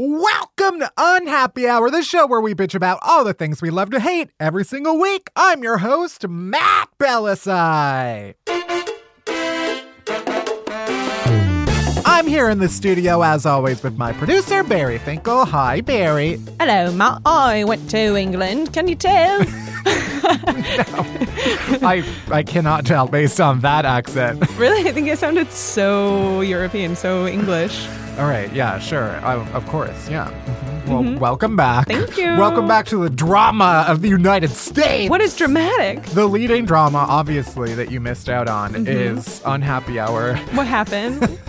Welcome to Unhappy Hour, the show where we bitch about all the things we love to hate every single week. I'm your host, Matt Bellassai. I'm here in the studio, as always, with my producer, Barry Finkel. Hi, Barry. Hello, Matt. I went to England. Can you tell? no, I I cannot tell based on that accent. really? I think it sounded so European, so English. All right, yeah, sure. I, of course, yeah. Mhm. Well, welcome back. Thank you. Welcome back to the drama of the United States. What is dramatic? The leading drama, obviously, that you missed out on Mm-hmm. is Unhappy Hour. What happened?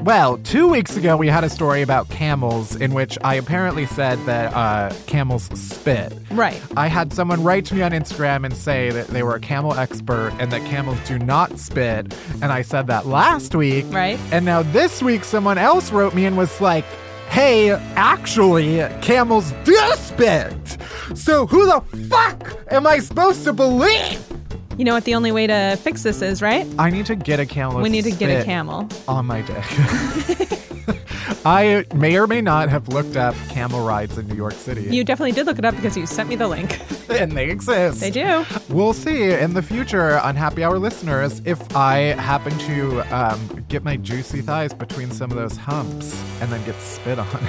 Well, two weeks ago, we had a story about camels in which I apparently said that uh, camels spit. right. I had someone write to me on Instagram and say that they were a camel expert and that camels do not spit. And I said that last week. Right. And now this week, someone else wrote me and was like, hey, actually, camels do spit. So who the fuck am I supposed to believe? You know what the only way to fix this is, right? I need to get a camel. We need to get a camel. on my dick. I may or may not have looked up camel rides in New York City. You definitely did look it up because you sent me the link. and they exist. They do. We'll see in the future Unhappy Hour listeners if I happen to um, get my juicy thighs between some of those humps and then get spit on.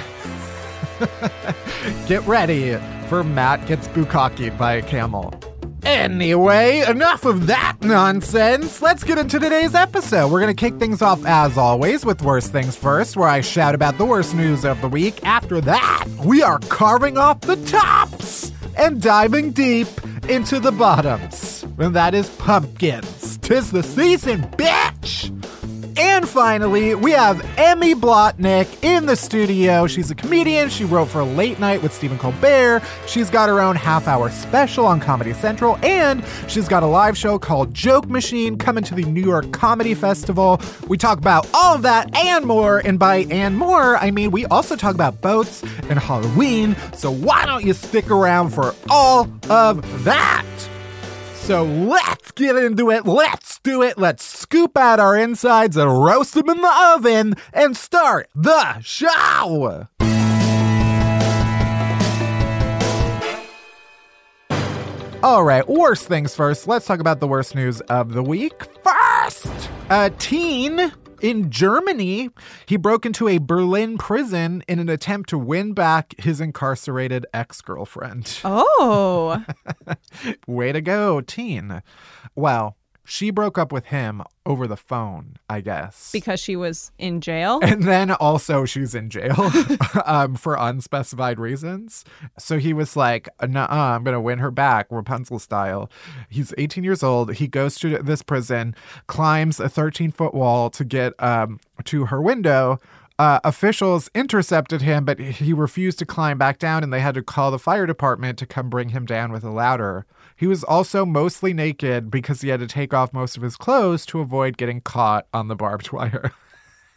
get ready for Matt gets bukkakied by a camel. Anyway, enough of that nonsense. Let's get into today's episode. We're going to kick things off, as always, with Worst Things First, where I shout about the worst news of the week. After that, we are carving off the tops and diving deep into the bottoms. And that is pumpkins. Tis the season, bitch! And finally, we have Emmy Blotnick in the studio. She's a comedian. She wrote for Late Night with Stephen Colbert. She's got her own half hour special on Comedy Central. And she's got a live show called Joke Machine coming to the New York Comedy Festival. We talk about all of that and more. And by and more, I mean we also talk about boats and Halloween. So why don't you stick around for all of that? So let's get into it. Let's do it. Let's scoop out our insides and roast them in the oven and start the show. All right, worst things first. Let's talk about the worst news of the week. First, a teen in Germany, he broke into a Berlin prison in an attempt to win back his incarcerated ex-girlfriend. Oh. Way to go, teen. Well, she broke up with him over the phone, I guess. because she was in jail? and then also she's in jail um, for unspecified reasons. So he was like, nah, I'm going to win her back, Rapunzel style. He's 18 years old. He goes to this prison, climbs a 13 foot wall to get um, to her window. Uh, officials intercepted him, but he refused to climb back down, and they had to call the fire department to come bring him down with a ladder. He was also mostly naked because he had to take off most of his clothes to avoid getting caught on the barbed wire.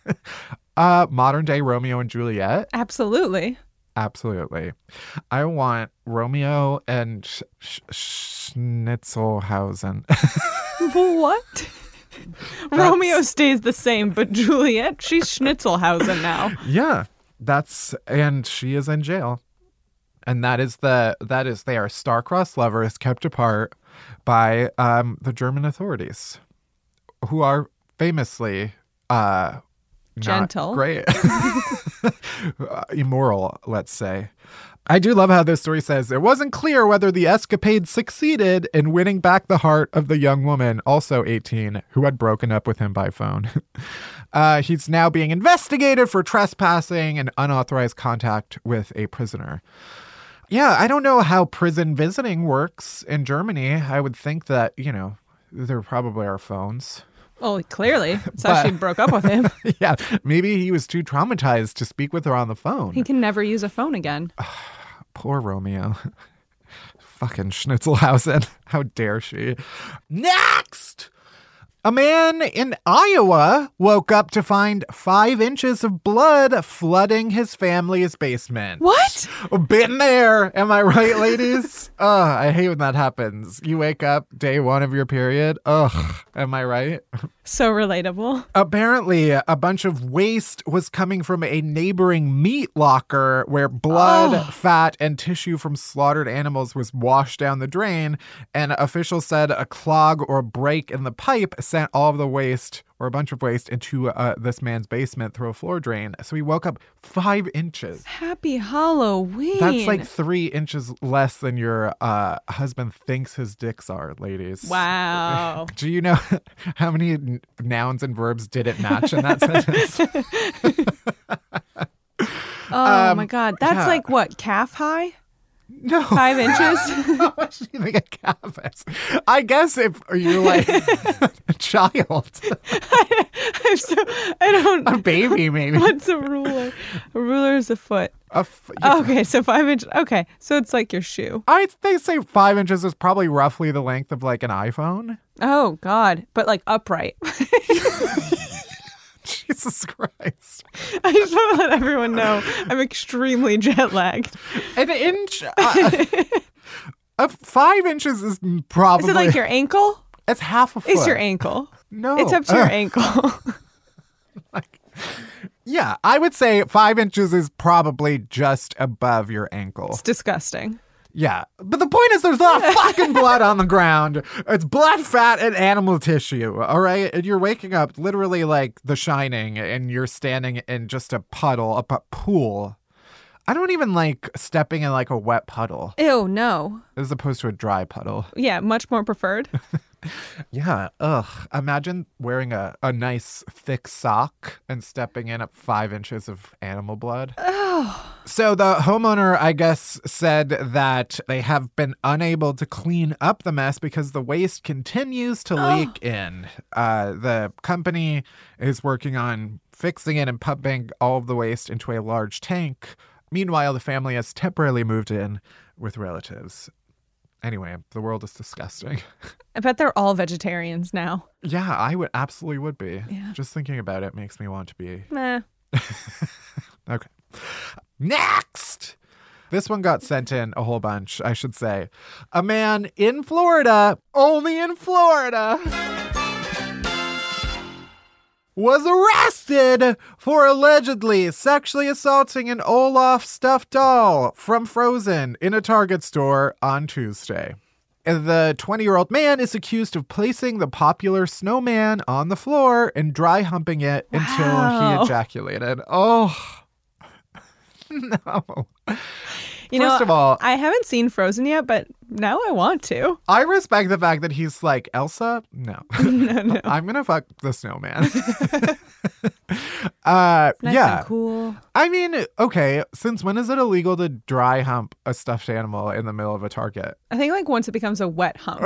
Uh, modern day Romeo and Juliet. Absolutely. Absolutely. I want Romeo and Sch- Sch- Schnitzelhausen. what? Romeo stays the same, but Juliet, she's Schnitzelhausen now. yeah, that's and she is in jail, and that is the that is they are star-crossed lovers kept apart by um, the German authorities, who are famously uh, not Gentle. great, immoral, let's say. I do love how this story says it wasn't clear whether the escapade succeeded in winning back the heart of the young woman, also 18, who had broken up with him by phone. uh, he's now being investigated for trespassing and unauthorized contact with a prisoner. Yeah, I don't know how prison visiting works in Germany. I would think that, you know, there probably are phones. Oh, clearly. So how she broke up with him. yeah, maybe he was too traumatized to speak with her on the phone. He can never use a phone again. Poor Romeo. Fucking Schnitzelhausen. How dare she? Next! A man in Iowa woke up to find five inches of blood flooding his family's basement. What? Been there. Am I right, ladies? Ugh, I hate when that happens. You wake up day one of your period. Ugh, am I right? So relatable. Apparently, a bunch of waste was coming from a neighboring meat locker where blood, Oh. fat, and tissue from slaughtered animals was washed down the drain. And officials said a clog or break in the pipe sent all of the waste or a bunch of waste into uh, this man's basement through a floor drain. So he woke up five inches. Happy Halloween. That's like three inches less than your uh, husband thinks his dicks are, ladies. Wow. Do you know how many n- nouns and verbs did it match in that sentence? Oh Um, my God. That's yeah. like what? Calf high? No. Five inches? How much do you think a calf is? I guess if you're like a child, I'm so, I don't. a baby, maybe. What's a ruler? A ruler is a foot. A f- oh, Okay, so five inches. Okay, so it's like your shoe. I they say five inches is probably roughly the length of like an iPhone. Oh God, but like upright. Jesus Christ. I just want to let everyone know I'm extremely jet lagged. An inch. Uh, uh, five inches is probably. Is it like your ankle? It's half a foot. It's your ankle. No. It's up to your Ugh. ankle. Yeah, I would say five inches is probably just above your ankle. it's disgusting. Yeah, but the point is, there's not fucking blood on the ground. It's blood, fat, and animal tissue. All right, and you're waking up literally like The Shining, and you're standing in just a puddle, a pool. I don't even like stepping in like a wet puddle Ew, no. as opposed to a dry puddle. Yeah, much more preferred. Yeah, ugh. Imagine wearing a, a nice thick sock and stepping in at five inches of animal blood. So the homeowner, I guess, said that they have been unable to clean up the mess because the waste continues to leak in. Uh, the company is working on fixing it and pumping all of the waste into a large tank. Meanwhile, the family has temporarily moved in with relatives. Anyway, the world is disgusting. I bet they're all vegetarians now. Yeah, I would absolutely would be. Yeah. Just thinking about it makes me want to be. Meh. Okay. Next. This one got sent in a whole bunch, I should say. A man in Florida, only in Florida, was arrested for allegedly sexually assaulting an Olaf stuffed doll from Frozen in a Target store on Tuesday. The 20 year old man is accused of placing the popular snowman on the floor and dry humping it until he ejaculated. Oh, no. You First know, of all- I haven't seen Frozen yet, but now I want to. I respect the fact that he's like, Elsa? No. no, no. I'm going to fuck the snowman. uh, Nice yeah. cool. I mean, okay, since when is it illegal to dry hump a stuffed animal in the middle of a Target? I think like once it becomes a wet hump.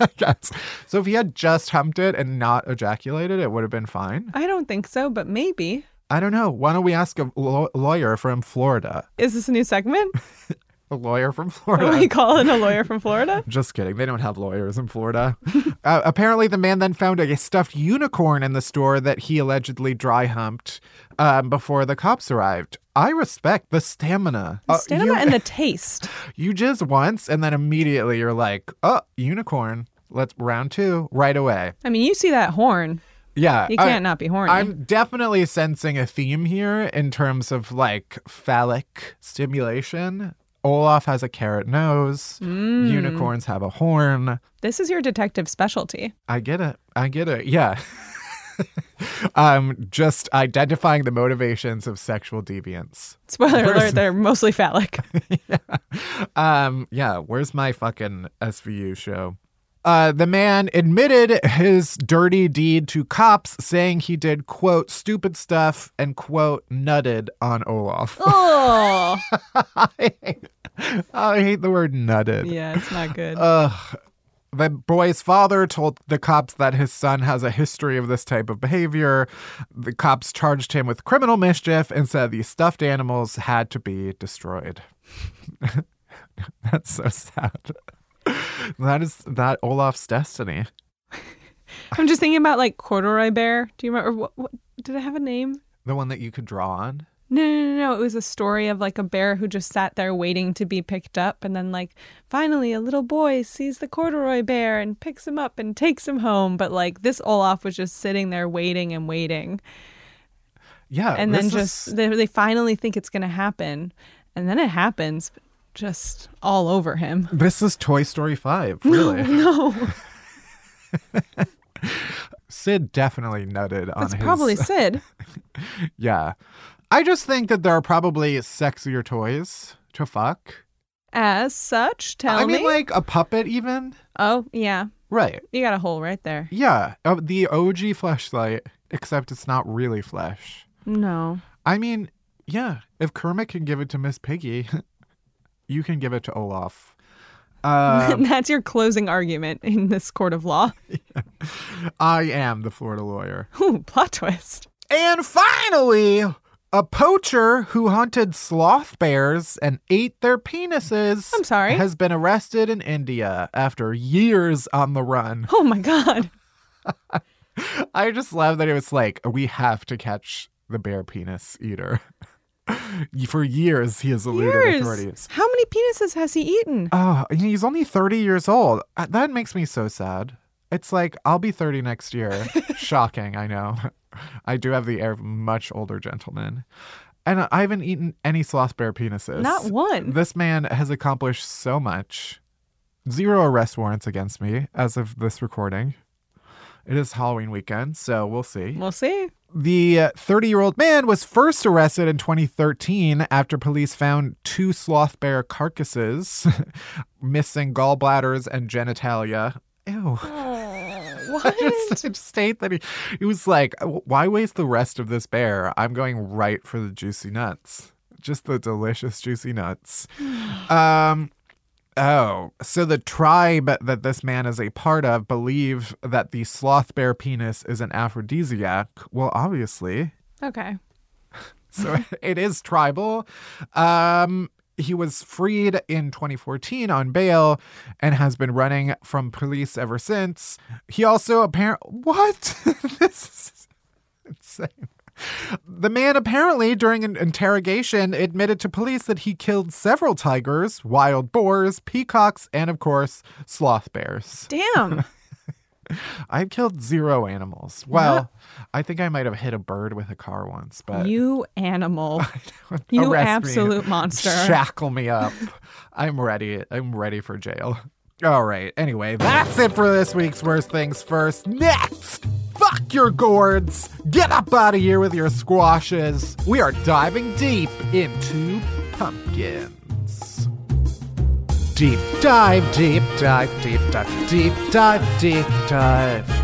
I guess. So if he had just humped it and not ejaculated, it would have been fine. I don't think so, but maybe. I don't know. Why don't we ask a law- lawyer from Florida? Is this a new segment? a lawyer from Florida. Are we calling a lawyer from Florida? Just kidding. They don't have lawyers in Florida. uh, apparently, the man then found a stuffed unicorn in the store that he allegedly dry humped um, before the cops arrived. I respect the stamina. Uh, Stamina you, and the taste. you just once, and then immediately you're like, oh, unicorn. Let's round two right away. I mean, you see that horn. Yeah. You can't not be horny. I'm definitely sensing a theme here in terms of like phallic stimulation. Olaf has a carrot nose. Mm. Unicorns have a horn. This is your detective specialty. I get it. I get it. Yeah. um, just identifying the motivations of sexual deviance. Spoiler Where's- alert, they're mostly phallic. yeah. Um, yeah, where's my fucking SVU show? Uh, the man admitted his dirty deed to cops, saying he did, quote, stupid stuff and, quote, nutted on Olaf. oh. I, hate, I hate the word nutted. Yeah, it's not good. Ugh. The boy's father told the cops that his son has a history of this type of behavior. The cops charged him with criminal mischief and said the stuffed animals had to be destroyed. That's so sad. That is that Olaf's destiny. I'm just thinking about like corduroy bear. Do you remember what, what did it have a name? The one that you could draw on. No, no, no, no. It was a story of like a bear who just sat there waiting to be picked up. And then, like, finally, a little boy sees the corduroy bear and picks him up and takes him home. But, like, this Olaf was just sitting there waiting and waiting. Yeah. And then just, is- they, they finally think it's going to happen. And then it happens just all over him. This is Toy Story 5, really. No, Sid definitely nutted on it's his probably Sid. Yeah. I just think that there are probably sexier toys to fuck. As such, tell me. I mean, me. like a puppet, even. oh, yeah. Right. You got a hole right there. Yeah. Uh, the OG Fleshlight, except it's not really flesh. No. I mean, yeah. If Kermit can give it to Miss Piggy, you can give it to Olaf. Um, That's your closing argument in this court of law. I am the Florida lawyer. Ooh, plot twist. And finally, a poacher who hunted sloth bears and ate their penises. I'm sorry? Has been arrested in India after years on the run. Oh my god. I just love that it was like, we have to catch the bear penis eater. For years, he has eluded Years. authorities. How many penises has he eaten? Oh, he's only 30 years old. Uh, That makes me so sad. It's like, I'll be 30 next year. Shocking, I know. I do have the air of a much older gentleman. And I haven't eaten any sloth bear penises. Not one. This man has accomplished so much. Zero arrest warrants against me as of this recording. It is Halloween weekend, so we'll see. We'll see. The 30 year old man was first arrested in 2013 after police found two sloth bear carcasses missing gallbladders and genitalia. Ew. what? just state that he, he was like, why waste the rest of this bear? I'm going right for the juicy nuts. Just the delicious juicy nuts. um, oh, so the tribe that this man is a part of believe that the sloth bear penis is an aphrodisiac. Well, obviously. okay. So it is tribal. Um, he was freed in 2014 on bail and has been running from police ever since. He also apparently what? this is insane. The man apparently, during an interrogation, admitted to police that he killed several tigers, wild boars, peacocks, and of course, sloth bears. Damn. I've killed zero animals. Well, I think I might have hit a bird with a car once, but you animal. You Arrest me. absolute monster. Shackle me up. I'm ready. I'm ready for jail. All right. Anyway, that's it for this week's Worst Things First. Next, your gourds. Get up out of here with your squashes. We are diving deep into pumpkins. Deep dive, deep dive, deep dive, deep dive, deep dive.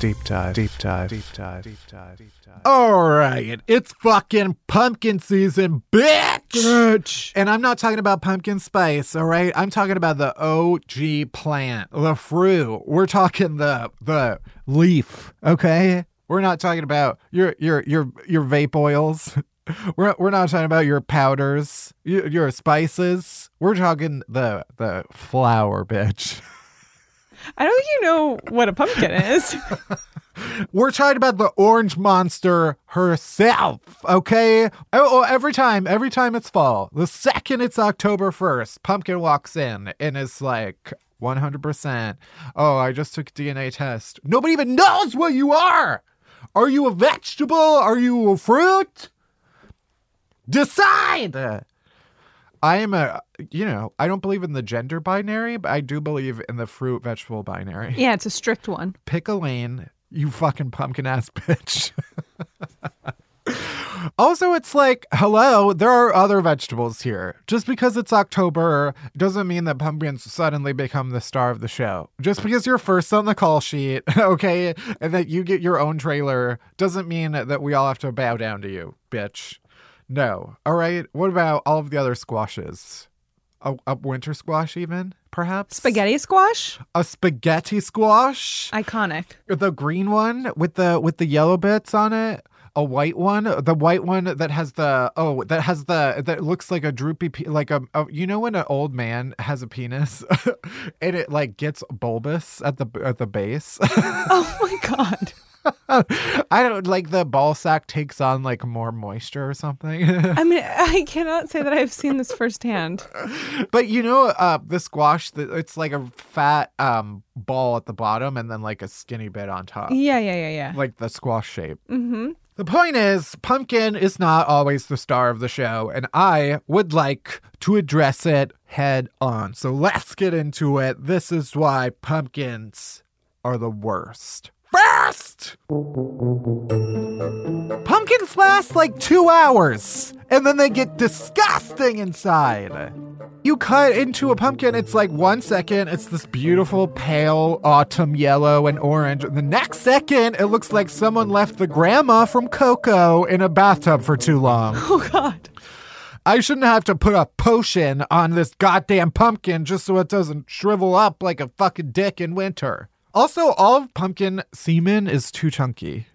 Deep dive, deep dive, deep dive, deep dive, deep dive. All right, it's fucking pumpkin season, bitch. Bitch. And I'm not talking about pumpkin spice, all right? I'm talking about the OG plant, the fruit. We're talking the the leaf, okay? We're not talking about your your your your vape oils. We're we're not talking about your powders, your, your spices. We're talking the the flour, bitch. I don't think you know what a pumpkin is. We're talking about the orange monster herself, okay? Oh, oh, every time, every time it's fall, the second it's October 1st, Pumpkin walks in and is like, 100%. Oh, I just took a DNA test. Nobody even knows what you are. Are you a vegetable? Are you a fruit? Decide. I am a, you know, I don't believe in the gender binary, but I do believe in the fruit vegetable binary. yeah, it's a strict one. Pick a lane, you fucking pumpkin ass bitch. also, it's like, hello, there are other vegetables here. Just because it's October doesn't mean that pumpkins suddenly become the star of the show. Just because you're first on the call sheet, okay, and that you get your own trailer doesn't mean that we all have to bow down to you, bitch. No. All right. What about all of the other squashes? A, a winter squash, even perhaps Spaghetti squash? A spaghetti squash Iconic. the green one with the with the yellow bits on it a white one the white one that has the oh that has the that looks like a droopy pe- like a, a you know when an old man has a penis and it like gets bulbous at the at the base Oh my god. i don't like the ball sack takes on like more moisture or something I mean, I cannot say that I've seen this firsthand. but you know uh the squash it's like a fat um ball at the bottom and then like a skinny bit on top Yeah, yeah, yeah, yeah. like the squash shape Mm-hmm. The point is, Pumpkin is not always the star of the show, and I would like to address it head on. So let's get into it. This is why pumpkins are the worst. First! Pumpkins last like two hours, and then they get disgusting inside. You cut into a pumpkin, it's like one second, it's this beautiful pale autumn yellow and orange. The next second, it looks like someone left the grandma from Coco in a bathtub for too long. Oh god. I shouldn't have to put a potion on this goddamn pumpkin just so it doesn't shrivel up like a fucking dick in winter. Also, all of pumpkin semen is too chunky.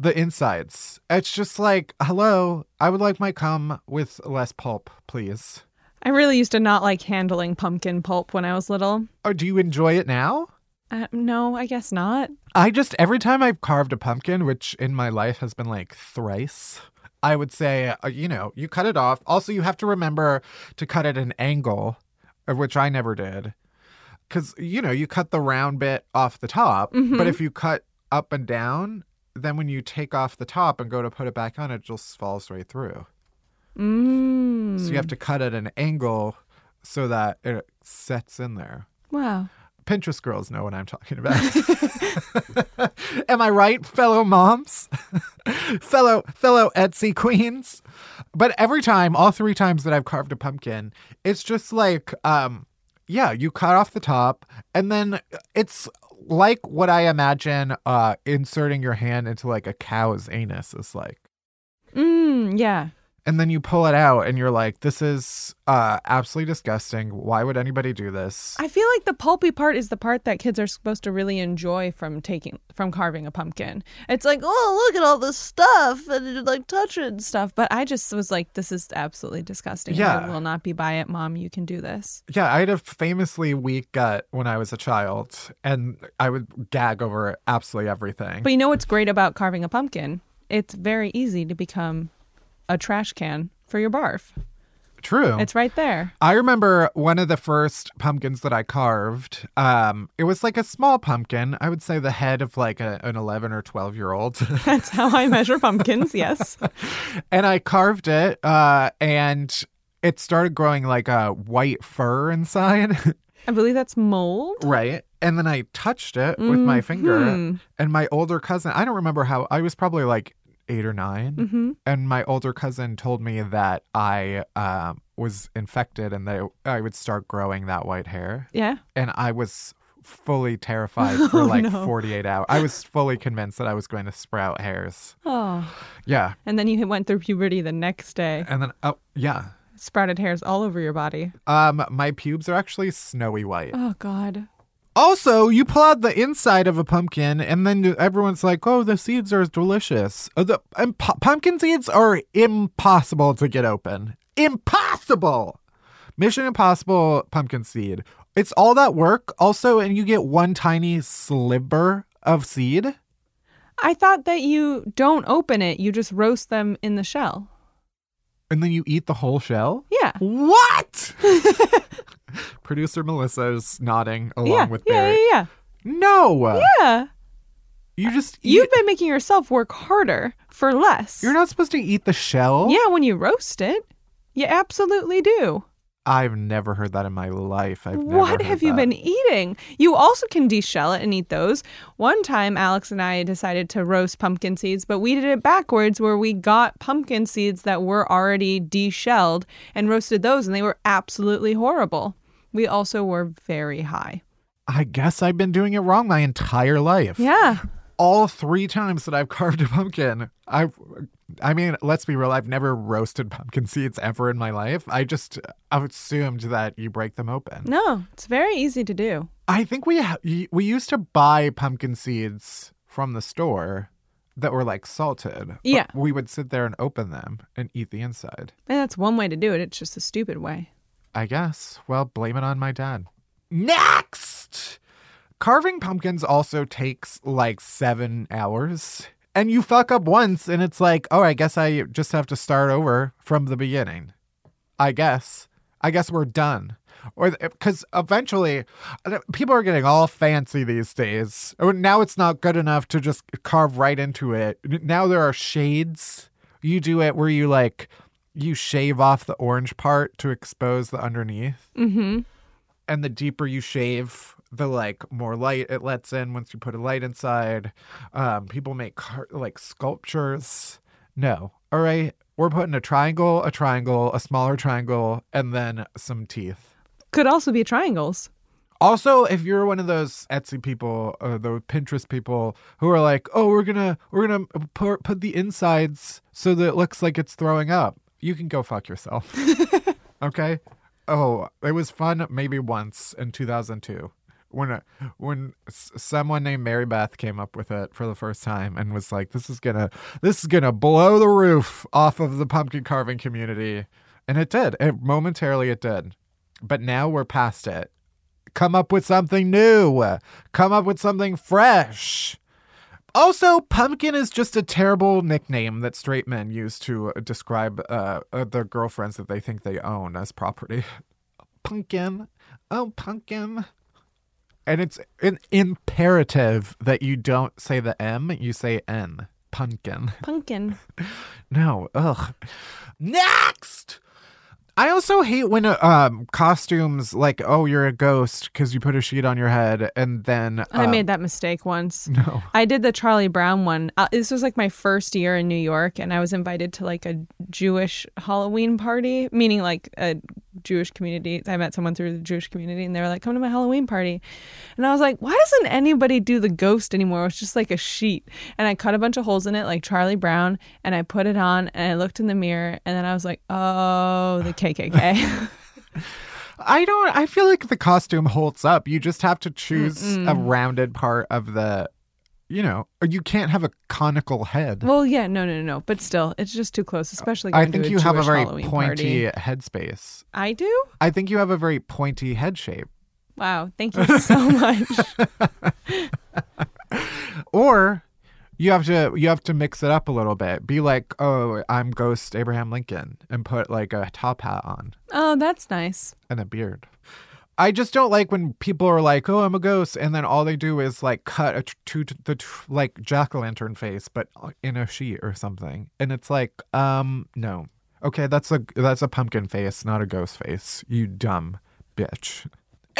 The insides. It's just like, hello, I would like my cum with less pulp, please. I really used to not like handling pumpkin pulp when I was little. Or do you enjoy it now? Uh, no, I guess not. I just, every time I've carved a pumpkin, which in my life has been like thrice, I would say, uh, you know, you cut it off. Also, you have to remember to cut at an angle, of which I never did. Because, you know, you cut the round bit off the top, but if you cut up and down, then when you take off the top and go to put it back on, it just falls right through. Mm. So you have to cut at an angle so that it sets in there. Wow. Pinterest girls know what I'm talking about. Am I right, fellow moms? fellow fellow Etsy queens? But every time, all three times that I've carved a pumpkin, it's just like um yeah, you cut off the top and then it's like what I imagine uh inserting your hand into like a cow's anus is like. Mm, yeah. And then you pull it out and you're like, this is uh absolutely disgusting. Why would anybody do this? I feel like the pulpy part is the part that kids are supposed to really enjoy from taking from carving a pumpkin. It's like, oh, look at all this stuff and like touch it and stuff. But I just was like, this is absolutely disgusting. Yeah. I will not be by it, mom. You can do this. Yeah, I had a famously weak gut when I was a child, and I would gag over absolutely everything. But you know what's great about carving a pumpkin? It's very easy to become a trash can for your barf. True. It's right there. I remember one of the first pumpkins that I carved. Um, it was like a small pumpkin. I would say the head of like a, an 11 or 12 year old. That's how I measure pumpkins. Yes. and I carved it, uh, and it started growing like a white fur inside. I believe that's mold. right. And then I touched it with my finger, and my older cousin, I don't remember how, I was probably like eight or 9 Mhm. And my older cousin told me that I um, was infected and that I would start growing that white hair. Yeah. And I was fully terrified for Oh, like no. 48 hours. I was fully convinced that I was going to sprout hairs. Oh. Yeah. And then you went through puberty the next day. And then, oh, yeah. Sprouted hairs all over your body. Um, my pubes are actually snowy white. Oh God. Also, you pull out the inside of a pumpkin, and then everyone's like, "Oh, the seeds are delicious." Uh, The um, pu- pumpkin seeds are impossible to get open. Impossible. Mission Impossible pumpkin seed. It's all that work. Also, and you get one tiny sliver of seed. I thought that you don't open it, you just roast them in the shell. And then you eat the whole shell? Yeah. What? Producer Melissa is nodding along yeah, with yeah, Barry. yeah, No. yeah. Yeah. You just eat. You've been making yourself work harder for less. You're not supposed to eat the shell? Yeah, when you roast it. You absolutely do. I've never heard that in my life. I've never What have you that. been eating? You also can deshell it and eat those. One time, Alex and I decided to roast pumpkin seeds, but we did it backwards where we got pumpkin seeds that were already deshelled and roasted those, and they were absolutely horrible. We also were very high. I guess I've been doing it wrong my entire life. Yeah. All three times that I've carved a pumpkin, I've. I mean, let's be real. I've never roasted pumpkin seeds ever in my life. I just I assumed that you break them open. No, it's very easy to do. I think we ha- we used to buy pumpkin seeds from the store that were like salted. Yeah. we would sit there and open them and eat the inside. And that's one way to do it. It's just a stupid way. I guess. Well, blame it on my dad. Next! Carving pumpkins also takes like seven hours. And you fuck up once, and it's like, oh, I guess I just have to start over from the beginning. I guess. I guess we're done. Or because eventually, uh, people are getting all fancy these days. Oh, Now it's not good enough to just carve right into it. Now there are shades. You do it where you like you shave off the orange part to expose the underneath. Mm-hmm. And the deeper you shave, the like more light it lets in once you put a light inside. Um, people make car- like sculptures. No, all right, we're putting a triangle, a triangle, a smaller triangle, and then some teeth. Could also be triangles. Also, if you're one of those Etsy people, or the Pinterest people who are like, "Oh, we're gonna we're gonna put put the insides so that it looks like it's throwing up," you can go fuck yourself. okay. Oh, it was fun maybe once in 2002 when uh, when someone named Mary Beth came up with it for the first time and was like, "This is gonna this is gonna blow the roof off of the pumpkin carving community," and it did. It momentarily it did, but now we're past it come up with something new, come up with something fresh. Also, pumpkin is just a terrible nickname that straight men use to uh, describe uh, uh, their girlfriends that they think they own as property. Pumpkin. Oh, pumpkin. And it's an imperative that you don't say the M, you say N. Pumpkin. Pumpkin. No, ugh. Next! I also hate when uh, um costumes like oh you're a ghost because you put a sheet on your head and then I um, made that mistake once. no I did the Charlie Brown one. Uh, this was like my first year in New York, and I was invited to like a Jewish Halloween party, meaning like a Jewish community. I met someone through the Jewish community, and they were like, "Come to my Halloween party," and I was like, "Why doesn't anybody do the ghost anymore?" It's just like a sheet, and I cut a bunch of holes in it, like Charlie Brown, and I put it on, and I looked in the mirror, and then I was like, "Oh, the KKK." I don't I feel like the costume holds up you just have to choose a rounded part of the you know or you can't have a conical head well, yeah, no, no, no, but still, it's just too close, especially. I think you have a very Halloween pointy headspace I do. I think you have a very pointy head shape Wow, thank you so much. or you have to you have to mix it up a little bit be like oh I'm ghost Abraham Lincoln and put like a top hat on oh, that's nice. and a beard. I just don't like when people are like, "Oh, I'm a ghost," and then all they do is like cut a t- to t- the t- like jack o' lantern face, but in a sheet or something, and it's like, um, no, okay, that's a that's a pumpkin face, not a ghost face. You dumb bitch.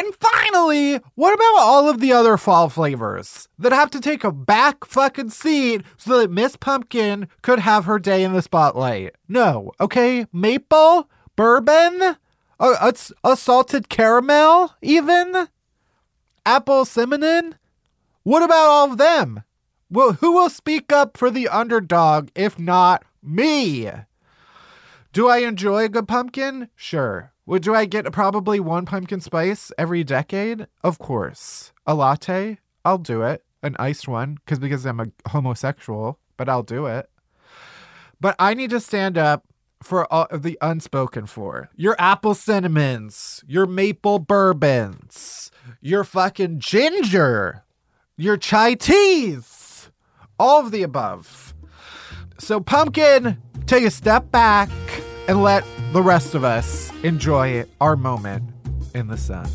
And finally, what about all of the other fall flavors that have to take a back fucking seat so that Miss Pumpkin could have her day in the spotlight? No, okay, maple, bourbon, a, a, a salted caramel, even apple cinnamon. What about all of them? Well, who will speak up for the underdog if not me? Do I enjoy a good pumpkin? Sure. Well, do I get probably one pumpkin spice every decade? Of course. a latte, I'll do it. An iced one, because because I'm a homosexual, but I'll do it. But I need to stand up for all of the unspoken for. Your apple cinnamons, your maple bourbons, your fucking ginger, your chai teas, all of the above. So, Pumpkin, take a step back and let the rest of us enjoy our moment in the sun.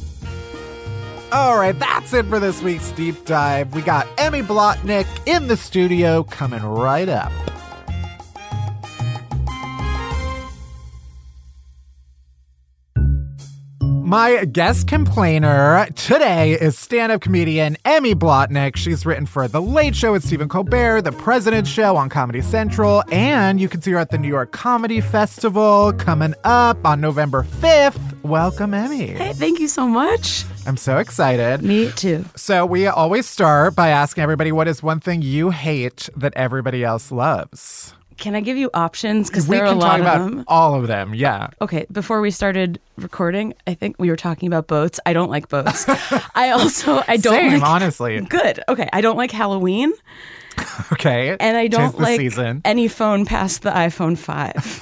All right, that's it for this week's deep dive. We got Emmy Blotnick in the studio coming right up. My guest complainer today is stand up comedian Emmy Blotnick. She's written for The Late Show with Stephen Colbert, The President's Show on Comedy Central, and you can see her at the New York Comedy Festival coming up on November 5th. Welcome, Emmy. Hey, thank you so much. I'm so excited. Me too. So, we always start by asking everybody what is one thing you hate that everybody else loves? Can I give you options? Because we there are can a talk lot about of them. all of them. Yeah. Okay, before we started recording, I think we were talking about boats. I don't like boats. I also I don't Same, like honestly. Good. Okay, I don't like Halloween, Okay. and I don't like season. any phone past the iPhone five.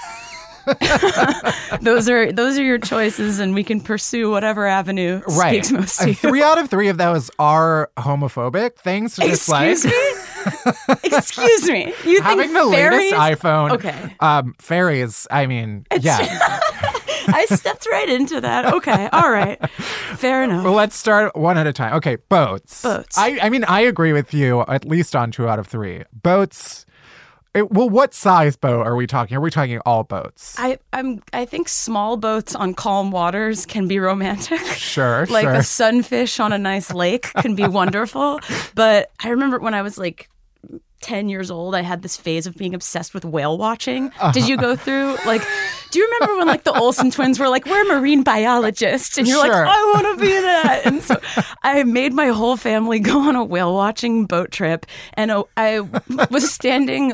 those are those are your choices, and we can pursue whatever avenue Right. speaks most to Uh, you. Three out of three of those are homophobic things. to Just like Excuse me. Excuse me. You having think the fairies? latest iPhone. Okay. Um, fairies. I mean, yeah. I stepped right into that. Okay. All right. Fair enough. Well, let's start one at a time. Okay, boats. Boats. I, I mean, I agree with you at least on two out of three. Boats. It, well, what size boat are we talking? Are we talking all boats? I, I'm. I think small boats on calm waters can be romantic. Sure, like sure. a sunfish on a nice lake can be wonderful. But I remember when I was like 10 years old, I had this phase of being obsessed with whale watching. Did you go through, like, do you remember when, like, the Olsen twins were like, we're marine biologists? And you're Sure. like, I want to be that. And so I made my whole family go on a whale watching boat trip. And uh, I was standing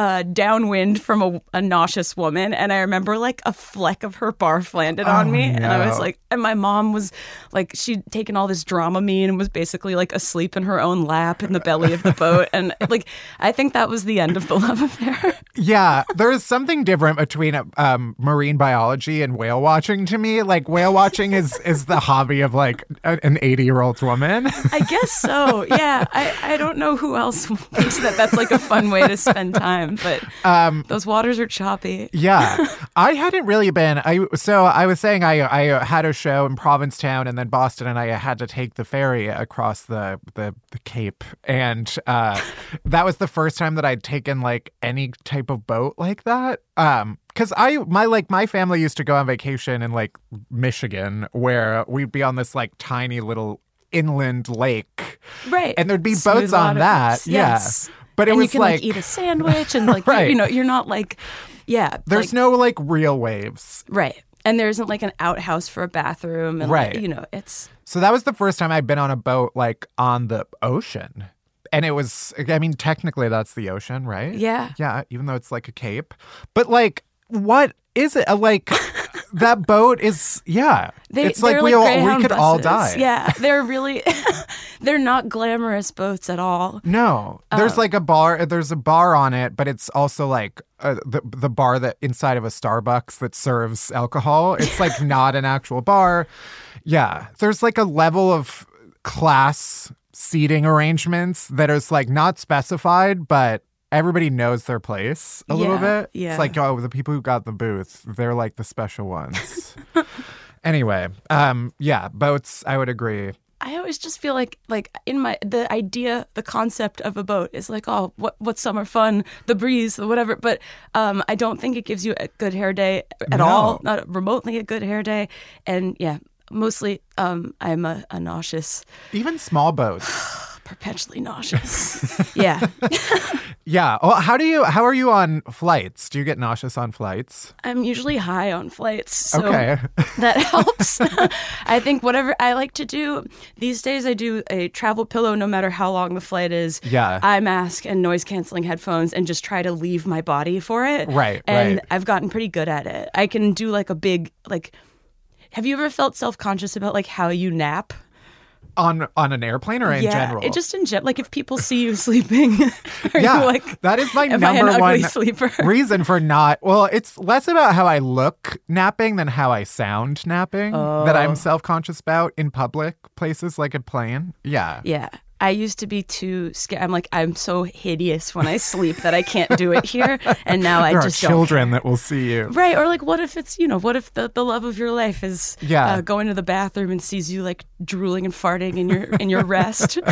uh, downwind from a, a nauseous woman, and I remember like a fleck of her barf landed on Oh, me, and I was like, and my mom was like, she'd taken all this Dramamine and was basically like asleep in her own lap in the belly of the boat, and like, I think that was the end of the love affair. Yeah, there's something different between um, marine biology and whale watching to me. Like whale watching is is the hobby of like a- an 80 year old woman. I guess so. Yeah, I, I don't know who else thinks that that's like a fun way to spend time, but Um, those waters are choppy. yeah, I hadn't really been. I so I was saying I I had a show in Provincetown and then Boston, and I had to take the ferry across the the, the Cape, and uh, that was the first time that I'd taken like any type of boat like that. Um, because I my like my family used to go on vacation in like Michigan, where we'd be on this like tiny little inland lake, Right. and there'd be Smooth boats on that. Yes. Yeah, but it and was you can like, like, eat a sandwich and like Right. you know you're not like yeah there's like- no like real waves. right and there isn't like an outhouse for a bathroom and Right. like, you know it's So that was the first time I'd been on a boat like on the ocean. And it was I mean technically that's the ocean, right? Yeah. Yeah, even though it's like a cape. But like what is it? Like that boat is yeah. They, it's like we all we could all die. yeah they're really they're not glamorous boats at all No, there's Oh. like a bar. There's a bar on it, but it's also like uh, the the bar that inside of a Starbucks that serves alcohol. It's like not an actual bar. Yeah, there's like a level of class seating arrangements that is like not specified, but everybody knows their place a little bit. yeah. It's like oh, the people who got the booth, they're like the special ones. anyway, um, yeah, boats. I would agree. I always just feel like like in my the idea the concept of a boat is like oh what what's summer fun the breeze the whatever but um I don't think it gives you a good hair day at No. all not remotely a good hair day and yeah mostly um I'm a, a nauseous Even small boats. perpetually nauseous yeah Yeah. Well, how do you? How are you on flights? Do you get nauseous on flights? I'm usually high on flights so okay. that helps. I think whatever I like to do these days, I do a travel pillow no matter how long the flight is. Yeah. Eye mask and noise canceling headphones and just try to leave my body for it. Right, And right. I've gotten pretty good at it. I can do like a big, like, have you ever felt self conscious about like how you nap? On on an airplane or in yeah, general? it just in gen- like if people see you sleeping, are yeah, you like that is my am I an number one sleeper? reason for not. Well, it's less about how I look napping than how I sound napping that I'm Oh. self conscious about in public places like a plane. Yeah. Yeah. I used to be too scared. I'm like, I'm so hideous when I sleep that I can't do it here. And now I just don't children that will see you. Right. Or like, what if it's, you know, what if the, the love of your life is Yeah. uh, going to the bathroom and sees you like drooling and farting in your in your rest?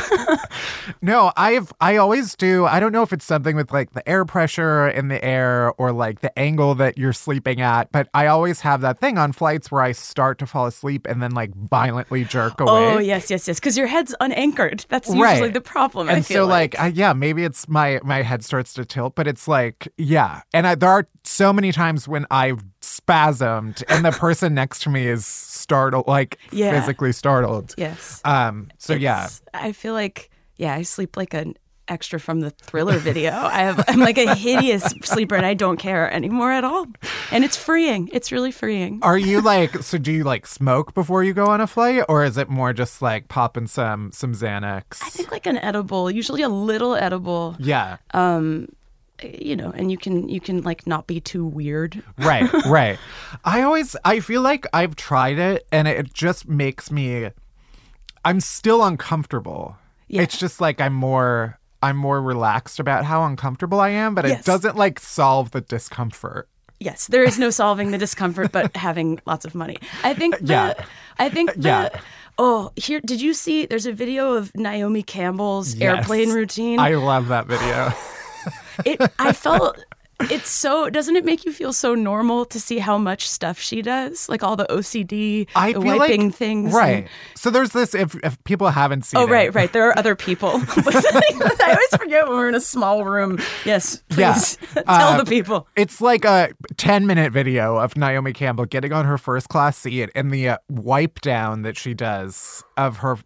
No, I've I always do. I don't know if it's something with like the air pressure in the air or like the angle that you're sleeping at, but I always have that thing on flights where I start to fall asleep and then like violently jerk away. oh, yes, yes, yes. Because your head's unanchored. That's usually Right. the problem. I and feel so like, I, yeah maybe it's my my head starts to tilt but it's like yeah and I, there are so many times when i've spasmed and the person next to me is startled like Yeah. physically startled yes. um so yeah I feel like, yeah, I sleep like an extra from the thriller video. I have, I'm like a hideous sleeper and I don't care anymore at all. And it's freeing. It's really freeing. are you like so do you like smoke before you go on a flight or is it more just like popping some some xanax I think like an edible, usually a little edible, yeah um, you know, and you can you can like not be too weird. right right i always i feel like i've tried it and it just makes me i'm still uncomfortable Yeah. it's just like i'm more i'm more relaxed about how uncomfortable i am but it doesn't like solve the discomfort Yes, there is no solving the discomfort, but having lots of money. I think. The, Yeah. I think. The, Yeah. Oh, here! Did you see? There's a video of Naomi Campbell's Yes. airplane routine. i love that video it I felt it's so doesn't it make you feel so normal to see how much stuff she does? Like all the OCD, i the wiping like things. right and- so there's this if if people haven't seen Oh it right, right. There are other people. I always forget when we're in a small room. Yes, Yeah. please tell Uh, the people. It's like a 10 minute video of Naomi Campbell getting on her first class seat and the uh, wipe down that she does of her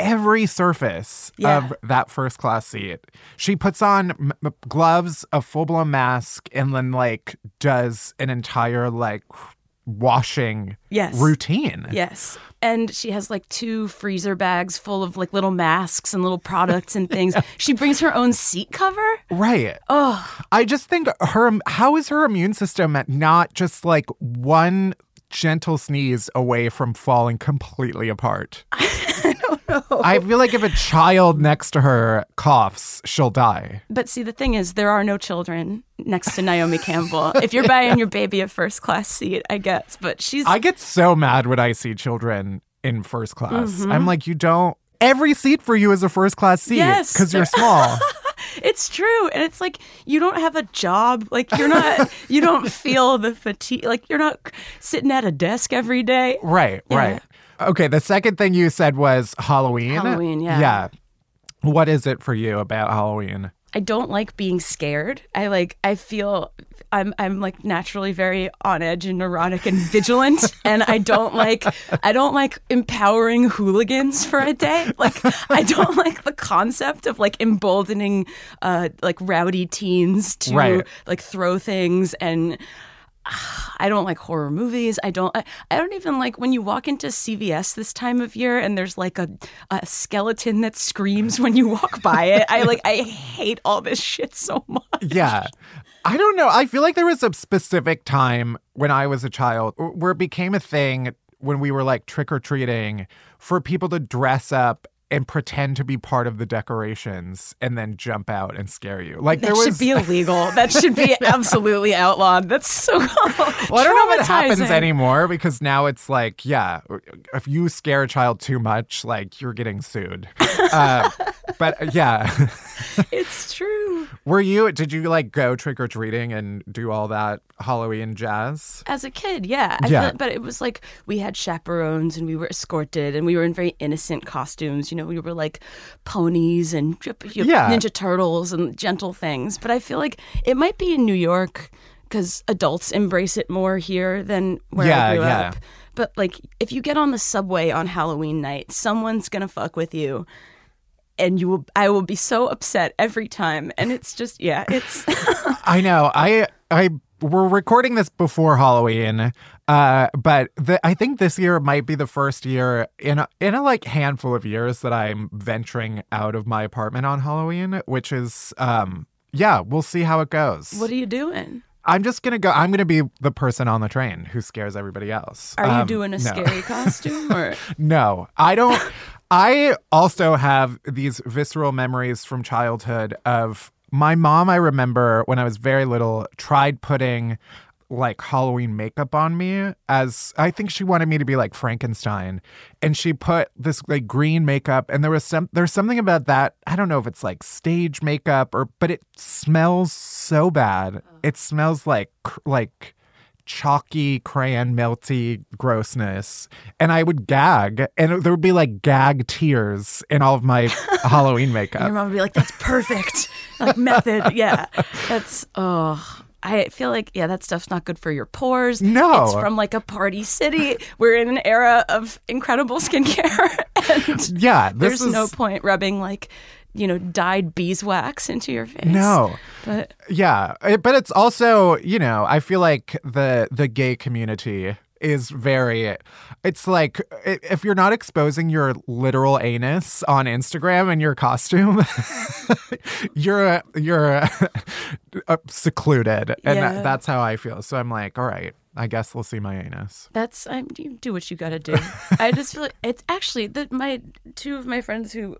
every surface Yeah. of that first class seat. She puts on m- m- gloves, a full blown mask, and then like does an entire like washing Yes. routine. Yes. And she has like two freezer bags full of like little masks and little products and things. She brings her own seat cover. Right. Oh, I just think her how is her immune system not just like one gentle sneeze away from falling completely apart? I don't know. I feel like if a child next to her coughs, she'll die. but see, the thing is, there are no children next to Naomi Campbell. if you're buying your baby a first class seat, I guess. But she's I get so mad when I see children in first class. Mm-hmm. I'm like, you don't every seat for you is a first class seat Yes. because you're small. It's true. And it's like you don't have a job. Like you're not you don't feel the fatigue. Like you're not sitting at a desk every day. right, Yeah. right. Okay, the second thing you said was Halloween. Halloween, yeah. Yeah. What is it for you about Halloween? I don't like being scared. I like I feel I'm I'm like naturally very on edge and neurotic and vigilant and I don't like I don't like empowering hooligans for a day. Like I don't like the concept of like emboldening uh like rowdy teens to Right. like throw things and I don't like horror movies. I don't. I, I don't even like when you walk into CVS this time of year and there's like a, a skeleton that screams when you walk by it. I like. I hate all this shit so much. Yeah. I don't know. I feel like there was a specific time when I was a child where it became a thing when we were like trick or treating for people to dress up and pretend to be part of the decorations and then jump out and scare you. Like That there was should be illegal. That should be absolutely outlawed. That's so. cool. well, I don't know if it happens anymore because now it's like, yeah, if you scare a child too much, like you're getting sued. uh, but yeah, It's true. were you? Did you like go trick or treating and do all that Halloween jazz? As a kid, yeah. I Yeah. Feel, but it was like we had chaperones and we were escorted and we were in very innocent costumes. You know, we were like ponies and you know, Yeah. Ninja Turtles and gentle things. But I feel like it might be in New York because adults embrace it more here than where Yeah, I grew yeah. up. But like, if you get on the subway on Halloween night, someone's gonna fuck with you. And you will, I will be so upset every time. And it's just, yeah, it's, I know. I I we're recording this before Halloween, uh, but the, I think this year might be the first year in a, in a like handful of years that I'm venturing out of my apartment on Halloween, which is um, yeah, we'll see how it goes. What are you doing? I'm just gonna go. I'm gonna be the person on the train who scares everybody else. Are you Um, doing a no. scary costume or No, I don't. I also have these visceral memories from childhood of my mom. I remember when I was very little, tried putting like Halloween makeup on me as I think she wanted me to be like Frankenstein and she put this like green makeup and there was some there's something about that I don't know if it's like stage makeup or but it smells so bad oh. it smells like like chalky crayon melty grossness and i would gag and there would be like gag tears in all of my halloween makeup your mom would be like, "That's perfect, like method." Yeah, that's oh. I feel like yeah, that stuff's not good for your pores. No. it's from like a party city. We're in an era of incredible skincare, and yeah there's is no point rubbing like you know dyed beeswax into your face. no but yeah it- but it's also you know i feel like the the gay community is very it's like if you're not exposing your literal anus on instagram in your costume you're you're uh, secluded and Yeah. that's how i feel so i'm like all right i guess we'll see my anus That's I you do what you got to do. I just feel like it's actually that my two of my friends who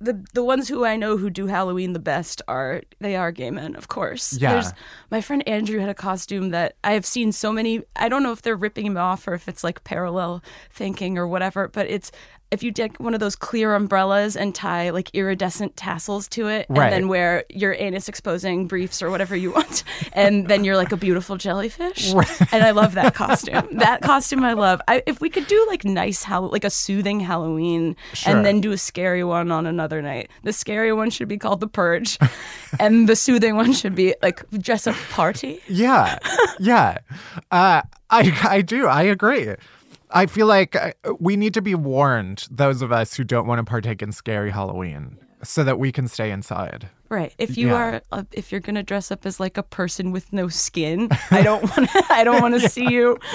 the the ones who I know who do Halloween the best are they are gay men, of course. Yeah. There's my friend Andrew had a costume that I have seen so many I don't know if they're ripping him off or if it's like parallel thinking or whatever, but it's if you take one of those clear umbrellas and tie like iridescent tassels to it Right. and then wear your anus exposing briefs or whatever you want and then you're like a beautiful jellyfish and i love that costume that costume i love I, if we could do like nice Hall- like a soothing halloween Sure. and then do a scary one on another night the scary one should be called the purge and the soothing one should be like dress up party Yeah, yeah. Uh, I I do. I agree. I feel like uh, we need to be warned, those of us who don't want to partake in scary Halloween, so that we can stay inside. Right. If you Yeah. are, if you're gonna dress up as like a person with no skin, I don't want to. I don't want to see you.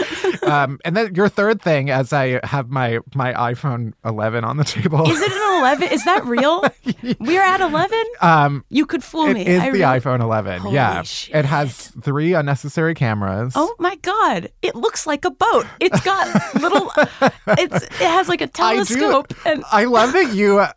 Um, and then your third thing, as I have my my iPhone 11 on the table, Is it an eleven? Is that real? We're at eleven. um, You could fool it me. is I the really- iPhone 11. Holy yeah, shit. it has three unnecessary cameras. Oh my god! It looks like a boat. It's got little. It's it has like a I do- telescope, and I love that you uh,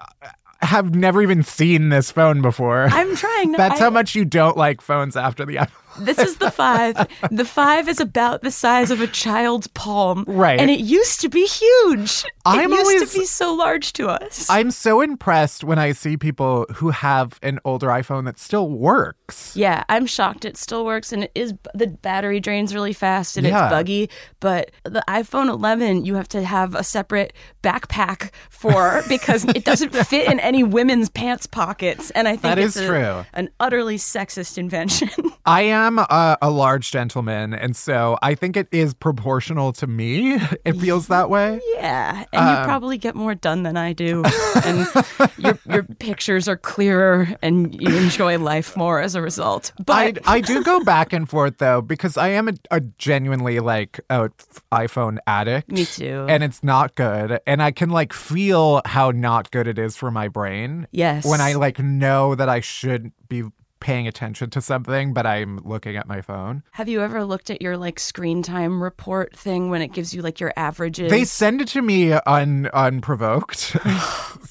have never even seen this phone before. I'm trying. No, That's I- how much you don't like phones after the iPhone. This is the five. The five is about the size of a child's palm, Right. And it used to be huge. I'm it used always- to be so large to us. I'm so impressed when I see people who have an older iPhone that still works. Yeah, I'm shocked it still works and it is the battery drains really fast and Yeah. it's buggy, but the iPhone 11 you have to have a separate backpack for because it doesn't fit in any women's pants pockets and I think That it's is a- true. an utterly sexist invention. I am a, a large gentleman, and so I think it is proportional to me. It feels that way. yeah, and Um, you probably get more done than I do and your your pictures are clearer and you enjoy life more as a result. But I do go back and forth though because I am a, a genuinely like a iPhone addict. Me too. And it's not good, and I can like feel how not good it is for my brain. Yes. When I like know that I should be paying attention to something, but I'm looking at my phone. Have you ever looked at your like screen time report thing when it gives you like your averages? They send it to me un unprovoked.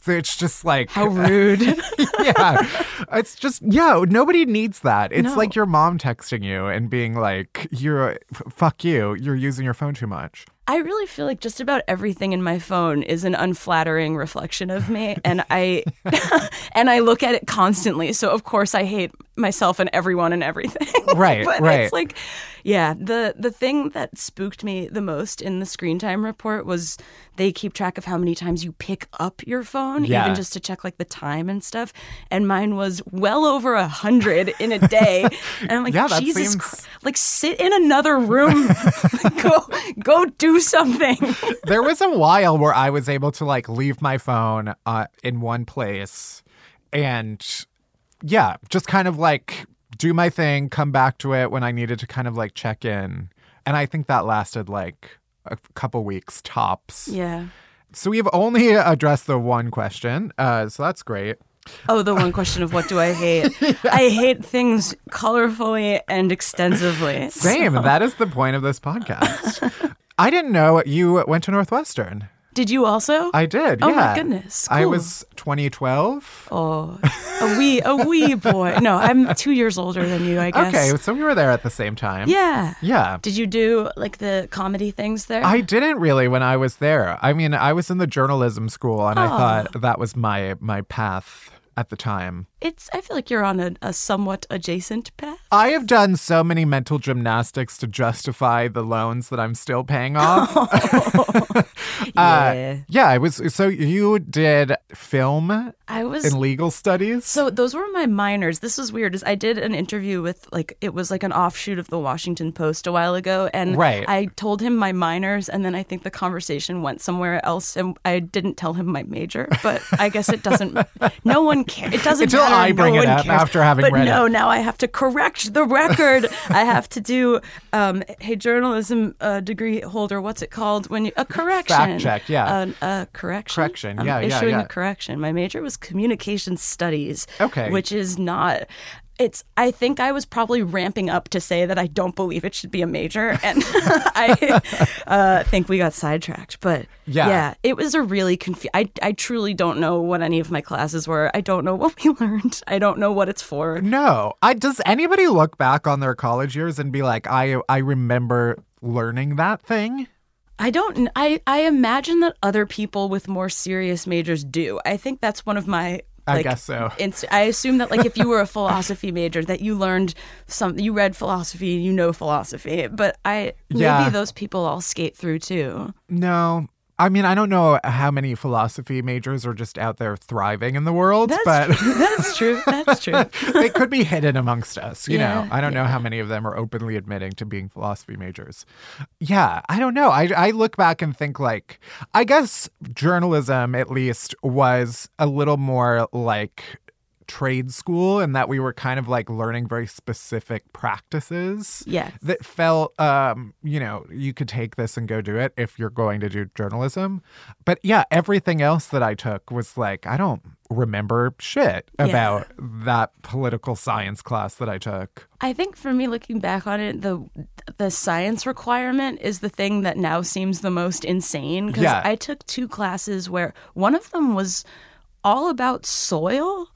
so it's just like How rude. yeah. It's just yeah, nobody needs that. It's No. like your mom texting you and being like, "You're fuck you. You're using your phone too much." I really feel like just about everything in my phone is an unflattering reflection of me and I and I look at it constantly. So of course I hate myself and everyone and everything. Right, but right. it's like yeah, the the thing that spooked me the most in the screen time report was they keep track of how many times you pick up your phone, Yeah. even just to check like the time and stuff. And mine was well over a hundred in a day. And I'm like, Yeah, Jesus seems- Christ. Like sit in another room. go go do something. there was a while where I was able to like leave my phone uh, in one place and yeah, just kind of like do my thing, come back to it when I needed to kind of like check in. And I think that lasted like a couple weeks tops. Yeah. So we've only addressed the one question. Uh, so that's great. Oh, the one question of what do I hate? I hate things colorfully and extensively. Same. That is the point of this podcast. I didn't know you went to Northwestern. Did you also? I did. Oh yeah. my goodness. I was 2012. Oh, a wee, a wee boy. No, I'm two years older than you. I guess. Okay, so we were there at the same time. Yeah. Yeah. Did you do like the comedy things there? I didn't really when I was there. I mean, I was in the journalism school and I Oh. thought that was my my path at the time. It's. I feel like you're on a, a somewhat adjacent path. I have done so many mental gymnastics to justify the loans that I'm still paying off. Uh, yeah. yeah, I was so you did film I was in legal studies? So those were my minors. This was weird. Is I did an interview with like it was like an offshoot of the Washington Post a while ago, and Right. I told him my minors, and then I think the conversation went somewhere else, and I didn't tell him my major. But I guess it doesn't. no one cares. It doesn't Until matter. I No bring it up cares. after having but read no, it. No, now I have to correct the record. I have to do um, hey journalism uh, degree holder. What's it called when you a correction? Fact check, yeah. An- a correction. Correction, I'm yeah, yeah, issuing yeah. a correction. My major was communication studies. Okay. Which is not. It's. I think I was probably ramping up to say that I don't believe it should be a major, and I uh, think we got sidetracked. But Yeah. yeah, it was a really confu- I I truly don't know what any of my classes were. I don't know what we learned. I don't know what it's for. No. I does anybody look back on their college years and be like, I I remember learning that thing? I don't. I I imagine that other people with more serious majors do. I think that's one of my. I like, guess so. Inst- I assume that like if you were a philosophy major, that you learned some. You read philosophy, you know philosophy. But I maybe Yeah. those people all skate through too. No. I mean, I don't know how many philosophy majors are just out there thriving in the world, That's but true. That's true. That's true. they could be hidden amongst us. You know, I don't know how many of them are openly admitting to being philosophy majors. Yeah, I don't know. I, I look back and think like, I guess journalism at least was a little more like trade school and that we were kind of like learning very specific practices Yes. that felt um you know you could take this and go do it if you're going to do journalism but yeah everything else that i took was like i don't remember shit Yeah. about that political science class that i took I think for me, looking back on it, the the science requirement is the thing that now seems the most insane. Because Yeah. I took two classes where one of them was all about soil.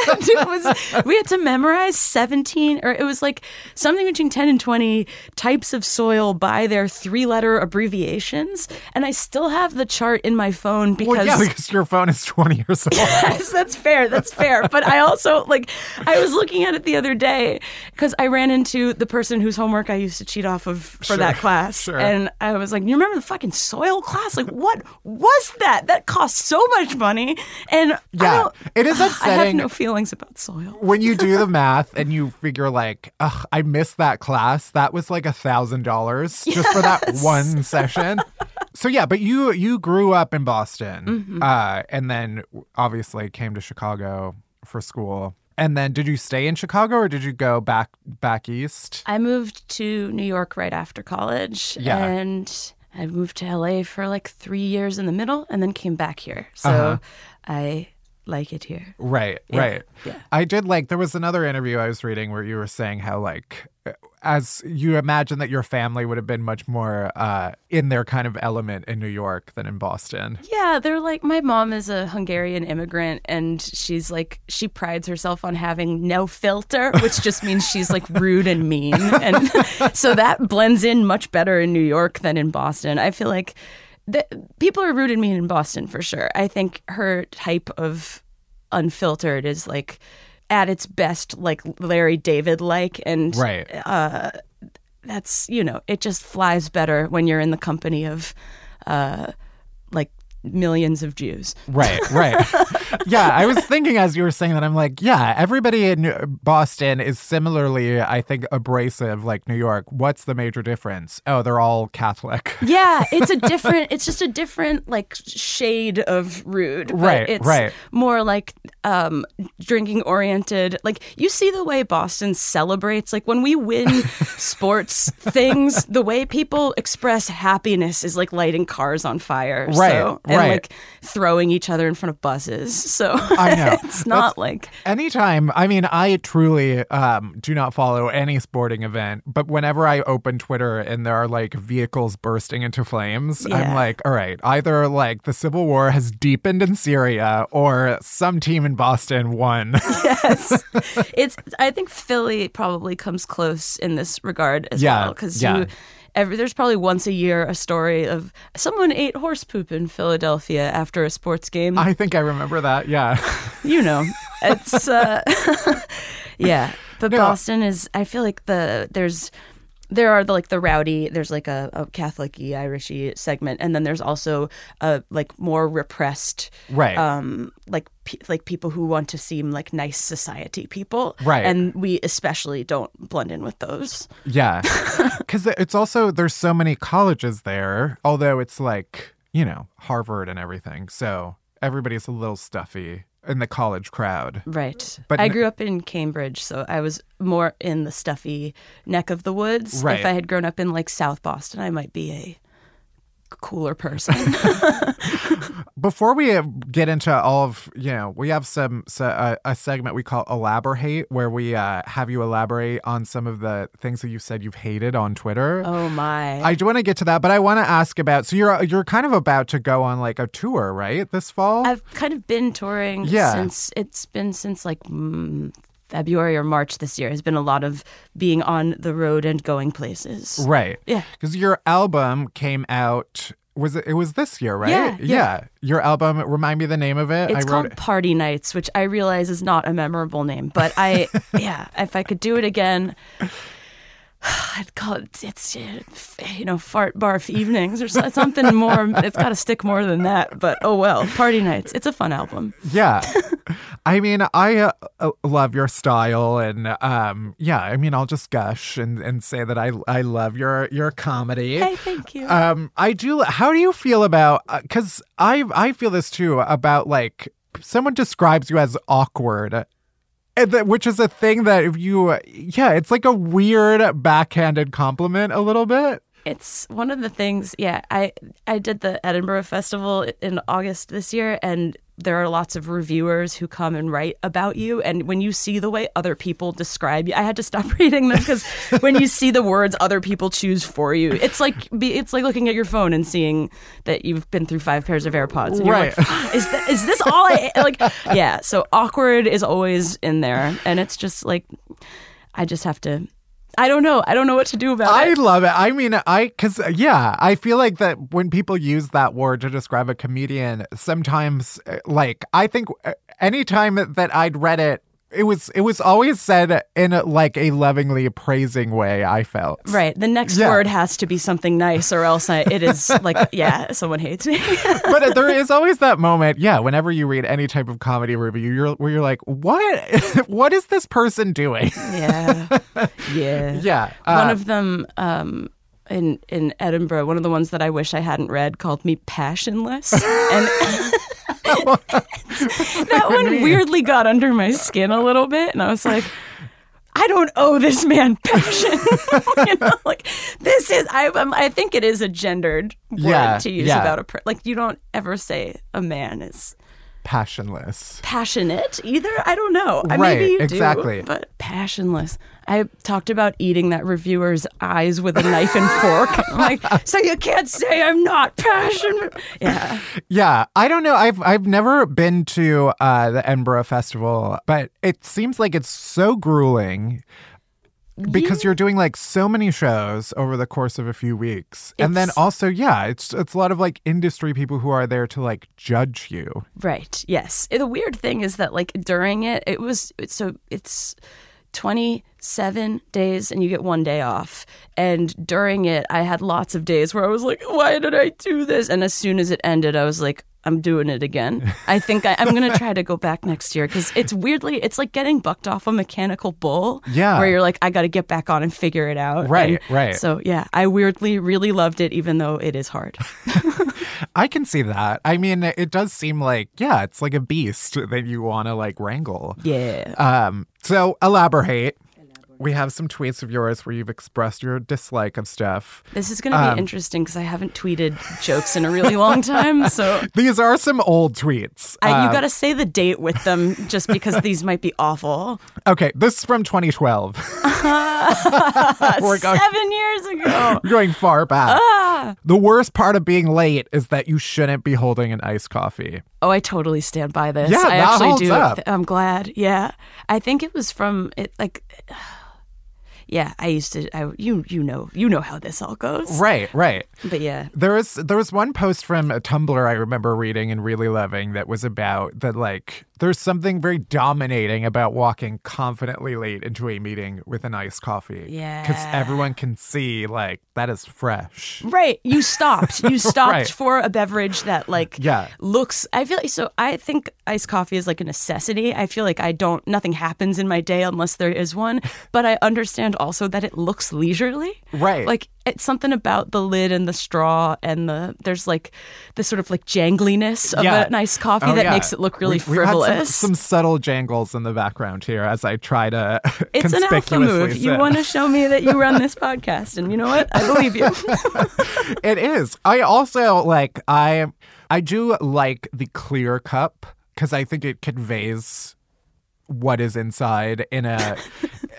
and it was we had to memorize 17 or it was like something between 10 and 20 types of soil by their three letter abbreviations and i still have the chart in my phone because well yeah because your phone is 20 years old yes, that's fair. That's fair. But I also like I was looking at it the other day because I ran into the person whose homework I used to cheat off of for that class, sure. and I was like, "You remember the fucking soil class? Like, what was that? That cost so much money." And I Yeah, it is I have no no feelings about soil. when you do the math and you figure like ugh i missed that class that was like a thousand dollars just for that one session so yeah but you you grew up in boston Mm-hmm. uh and then obviously came to chicago for school and then did you stay in chicago or did you go back back east I moved to New York right after college, Yeah. and I moved to LA for like three years in the middle, and then came back here. So Uh-huh. I like it here. Right, Yeah, right. yeah. I did like there was another interview I was reading where you were saying how like as you imagine that your family would have been much more uh in their kind of element in New York than in Boston. Yeah, they're like my mom is a Hungarian immigrant and she's like she prides herself on having no filter, which just means she's like rude and mean. And so that blends in much better in New York than in Boston. I feel like the, people are and mean in Boston for sure. I think her type of unfiltered is like at its best like Larry David like and Right. that's you know it just flies better when you're in the company of uh millions of Jews. Right, right. yeah, I was thinking as you were saying that, I'm like, yeah, everybody in Boston is similarly, I think, abrasive like New York. What's the major difference? Oh, they're all Catholic. Yeah, it's a different. It's just a different like shade of rude. Right, It's right. more like um, drinking oriented. Like you see the way Boston celebrates. Like when we win sports things, the way people express happiness is like lighting cars on fire. Right, So, and right. like throwing each other in front of buses. So I know. it's not like Anytime, I mean, I truly um, do not follow any sporting event, but whenever I open Twitter and there are like vehicles bursting into flames, I'm like, all right, either like the Civil War has deepened in Syria or some team in Boston won. yes. It's. I think Philly probably comes close in this regard as Yeah, well because yeah. you. Every, there's probably once a year a story of someone ate horse poop in Philadelphia after a sports game. I think I remember that. Yeah. you know, it's uh, yeah. But No. Boston is. I feel like the there's there are the like the rowdy. There's like a, a Catholic-y, Irishy segment, and then there's also a like more repressed Right. um like pe- like people who want to seem like nice society people Right. and we especially don't blend in with those Yeah. Because it's also, there's so many colleges there, although it's like, you know, Harvard and everything. So everybody's a little stuffy in the college crowd. right But I grew up in cambridge so i was more in the stuffy neck of the woods Right. if i had grown up in like south boston i might be a cooler person Before we uh, get into all of, you know, we have some, so, uh, a segment we call Elaborate, where we uh, have you elaborate on some of the things that you said you've hated on Twitter. oh my I do want to get to that, but I want to ask about. So you're you're kind of about to go on like a tour, right? This fall. i've kind of been touring Yeah. since it's been since like mm, february or march this year has been a lot of being on the road and going places Right. Yeah. Because your album came out. Was it? It was this year, right? Yeah, yeah. Your album. Remind me the name of it. It's called wrote. Party Nights, which I realize is not a memorable name, but I, yeah, if I could do it again, I'd call it, it's, uh, you know, fart barf evenings or something more. It's got to stick more than that, but oh well. Party Nights. It's a fun album. Yeah. I mean, I uh, uh, love your style, and um, yeah. I mean, I'll just gush and, and say that I I love your your comedy. Hey, thank you. Um, I do. How do you feel about? Because I I feel this too about like someone describes you as awkward. Which is a thing that if you, yeah, it's like a weird backhanded compliment a little bit. It's one of the things. Yeah, I I did the Edinburgh Festival in August this year, and there are lots of reviewers who come and write about you. And when you see the way other people describe you, I had to stop reading them because when you see the words other people choose for you, it's like be, it's like looking at your phone and seeing that you've been through five pairs of AirPods. And you're Right. like, "Ah, is that, is this all I like? Yeah. So awkward is always in there, and it's just like I just have to. I don't know. I don't know what to do about I it. I love it. I mean, I, cause yeah, I feel like that when people use that word to describe a comedian, sometimes, uh, like, I think uh, anytime that I'd read it, it was it was always said in a, like a lovingly praising way. I felt Right. The next Yeah. word has to be something nice, or else I, it is like, yeah, someone hates me. but there is always that moment, yeah. Whenever you read any type of comedy review, you're where you're like, what, what is this person doing? yeah. Yeah. yeah, One uh, of them, um, in in Edinburgh, one of the ones that I wish I hadn't read called me passionless, and that one weirdly got under my skin a little bit, and I was like. I don't owe this man passion. you know, like this is. I um, I think it is a gendered word Yeah, to use yeah. about a per- like. You don't ever say a man is passionless. passionate either. I don't know. Right, maybe you exactly. do, but passionless. I talked about eating that reviewer's eyes with a knife and fork. I'm like, so you can't say I'm not passionate. Yeah, Yeah, I don't know. I've I've never been to uh, the Edinburgh Festival, but it seems like it's so grueling because you're doing like so many shows over the course of a few weeks, and then also, yeah, it's it's a lot of like industry people who are there to like judge you. right. Yes. Eh, the weird thing is that like during it, it was so it's. 27 days and you get one day off. And during it, I had lots of days where I was like, why did I do this? And as soon as it ended, I was like, I'm doing it again. I think I, I'm going to try to go back next year because it's weirdly, it's like getting bucked off a mechanical bull. Yeah. Where you're like, I got to get back on and figure it out. Right, And right. So, yeah, I weirdly really loved it, even though it is hard. I can see that. I mean, it does seem like, yeah, it's like a beast that you want to like wrangle. Yeah. Um, so elaborate. We have some tweets of yours where you've expressed your dislike of stuff. This is going to be Um, interesting because I haven't tweeted jokes in a really long time. So These are some old tweets. I, you Um, got to say the date with them just because these might be awful. okay, this is from 2012. We're going, Seven years ago. going far back. Ah. The worst part of being late is that you shouldn't be holding an iced coffee. Oh, I totally stand by this. Yeah, I that actually holds do. up. I'm glad. Yeah, I think it was from it. Like, yeah, I used to. I you you know you know how this all goes. Right, right. But yeah, There was there was one post from a Tumblr I remember reading and really loving that was about that like there's something very dominating about walking confidently late into a meeting with an iced coffee. Yeah. Because everyone can see like that is fresh. right. You stopped. You stopped Right. for a beverage that like Yeah. looks. I feel like so. I think iced coffee is like a necessity. I feel like I don't. Nothing happens in my day unless there is one. But I understand also that it looks leisurely. Right. Like it's something about the lid and the straw and the there's like the sort of like jangliness of Yeah. a nice coffee Oh, that yeah. makes it look really We- we had some- frivolous. Some, subtle jangles in the background here as I try to it's an alpha move. You want to show me that you run this podcast, and you know what? I believe you. It is. I also like I I do like the clear cup because I think it conveys what is inside in a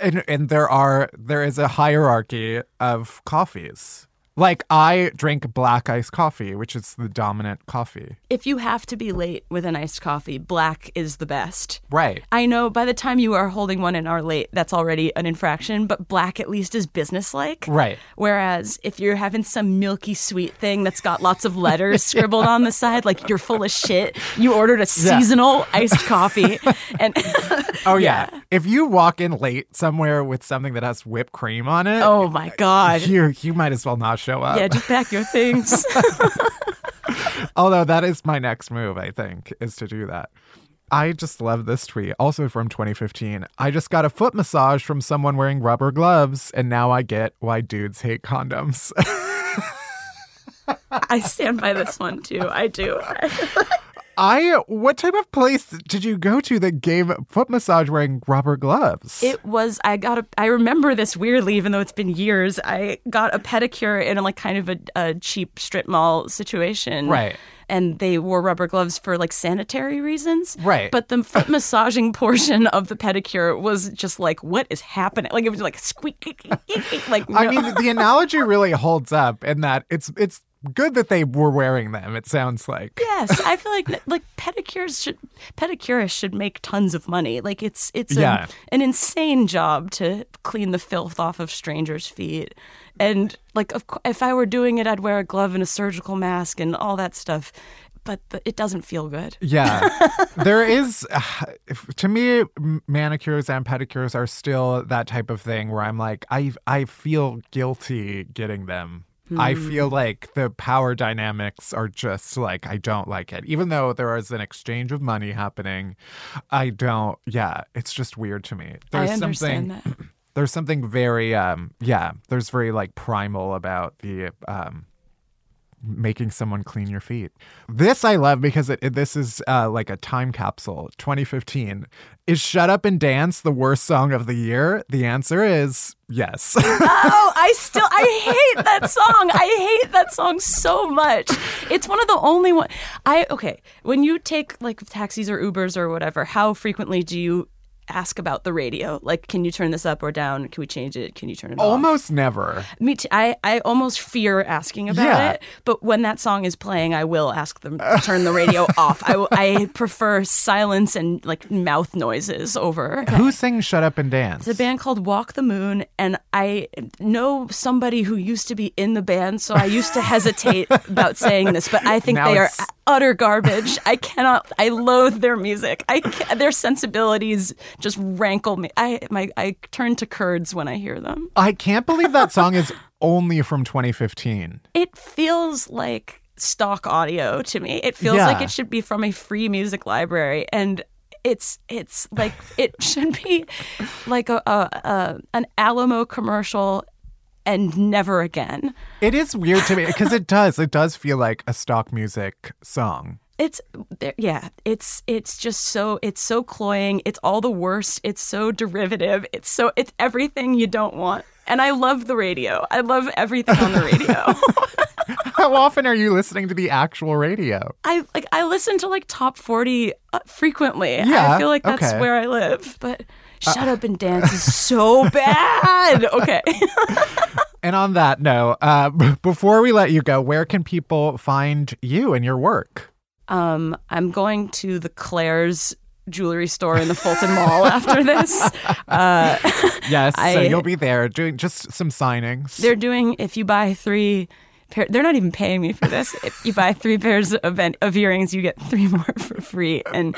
and, and there are there is a hierarchy of coffees. Like I drink black iced coffee, which is the dominant coffee. if you have to be late with an iced coffee, black is the best. Right. I know by the time you are holding one and are late, that's already an infraction, but black at least is businesslike. Right. Whereas if you're having some milky sweet thing that's got lots of letters scribbled on the side, like you're full of shit, you ordered a seasonal iced coffee. And Oh yeah. If you walk in late somewhere with something that has whipped cream on it, oh my God. you you might as well not show up. Yeah, just pack your things. Although that is my next move, I think, is to do that. I just love this tweet, also from 2015. I just got a foot massage from someone wearing rubber gloves, and now I get why dudes hate condoms. I stand by this one too. I do. I, what type of place did you go to that gave foot massage wearing rubber gloves? It was I got a I remember this weirdly, even though it's been years. I got a pedicure in a, like kind of a, a cheap strip mall situation. Right. And they wore rubber gloves for like sanitary reasons. Right. But the foot massaging portion of the pedicure was just like, what is happening? Like it was like squeak, like I mean, the analogy really holds up in that it's it's good that they were wearing them. It sounds like. Yes, I feel like like pedicures should pedicurists should make tons of money. Like it's it's Yeah. a, an insane job to clean the filth off of strangers' feet. And like of, if I were doing it, I'd wear a glove and a surgical mask and all that stuff. But the, it doesn't feel good. Yeah. there is, uh, if- to me, manicures and pedicures are still that type of thing where I'm like, I, I feel guilty getting them. I feel like the power dynamics are just like, I don't like it. Even though there is an exchange of money happening, I don't, yeah, it's just weird to me. There's I understand something, that. there's something very, um, yeah, there's very like primal about the, um, making someone clean your feet. This I love because it, it- this is uh, like a time capsule. 2015 is "Shut Up and Dance" the worst song of the year? The answer is yes. Oh, I still I hate that song. I hate that song so much. It's one of the only one I okay, when you take like taxis or Ubers or whatever, how frequently do you ask about the radio? Like can you turn this up or down? Can we change it? Can you turn it off? Almost never. Me too. I, I almost fear asking about Yeah. it, but when that song is playing, I will ask them to turn the radio off. I, I prefer silence and like mouth noises over. Who sings "Shut Up and Dance"? It's a band called Walk the Moon, and I know somebody who used to be in the band, so I used to hesitate about saying this, but I think Now they are utter garbage. I cannot. I loathe their music. I their sensibilities just rankle me. I my I turn to curds when I hear them. I can't believe that song is only from 2015. It feels like stock audio to me. It feels Yeah. like it should be from a free music library and it's it's like it should be like a, a, a an Alamo commercial and never again. It is weird to me because it does. It does feel like a stock music song. It's there- yeah, it's it's just so it's so cloying. It's all the worst. It's so derivative. It's so it's everything you don't want. And I love the radio. I love everything on the radio. How often are you listening to the actual radio? I like I listen to like top 40 uh, frequently. Yeah, I feel like that's okay. Uh, where I live. But Shut Up and Dance is so bad. Okay. And on that note, uh, b- before we let you go, where can people find you and your work? Um, I'm going to the Claire's jewelry store in the Fulton Mall after this. Uh, Yes, so you'll be there doing just some signings. they're doing if you buy three pair they're not even paying me for this. If you buy three pairs of, of earrings you get three more for free. And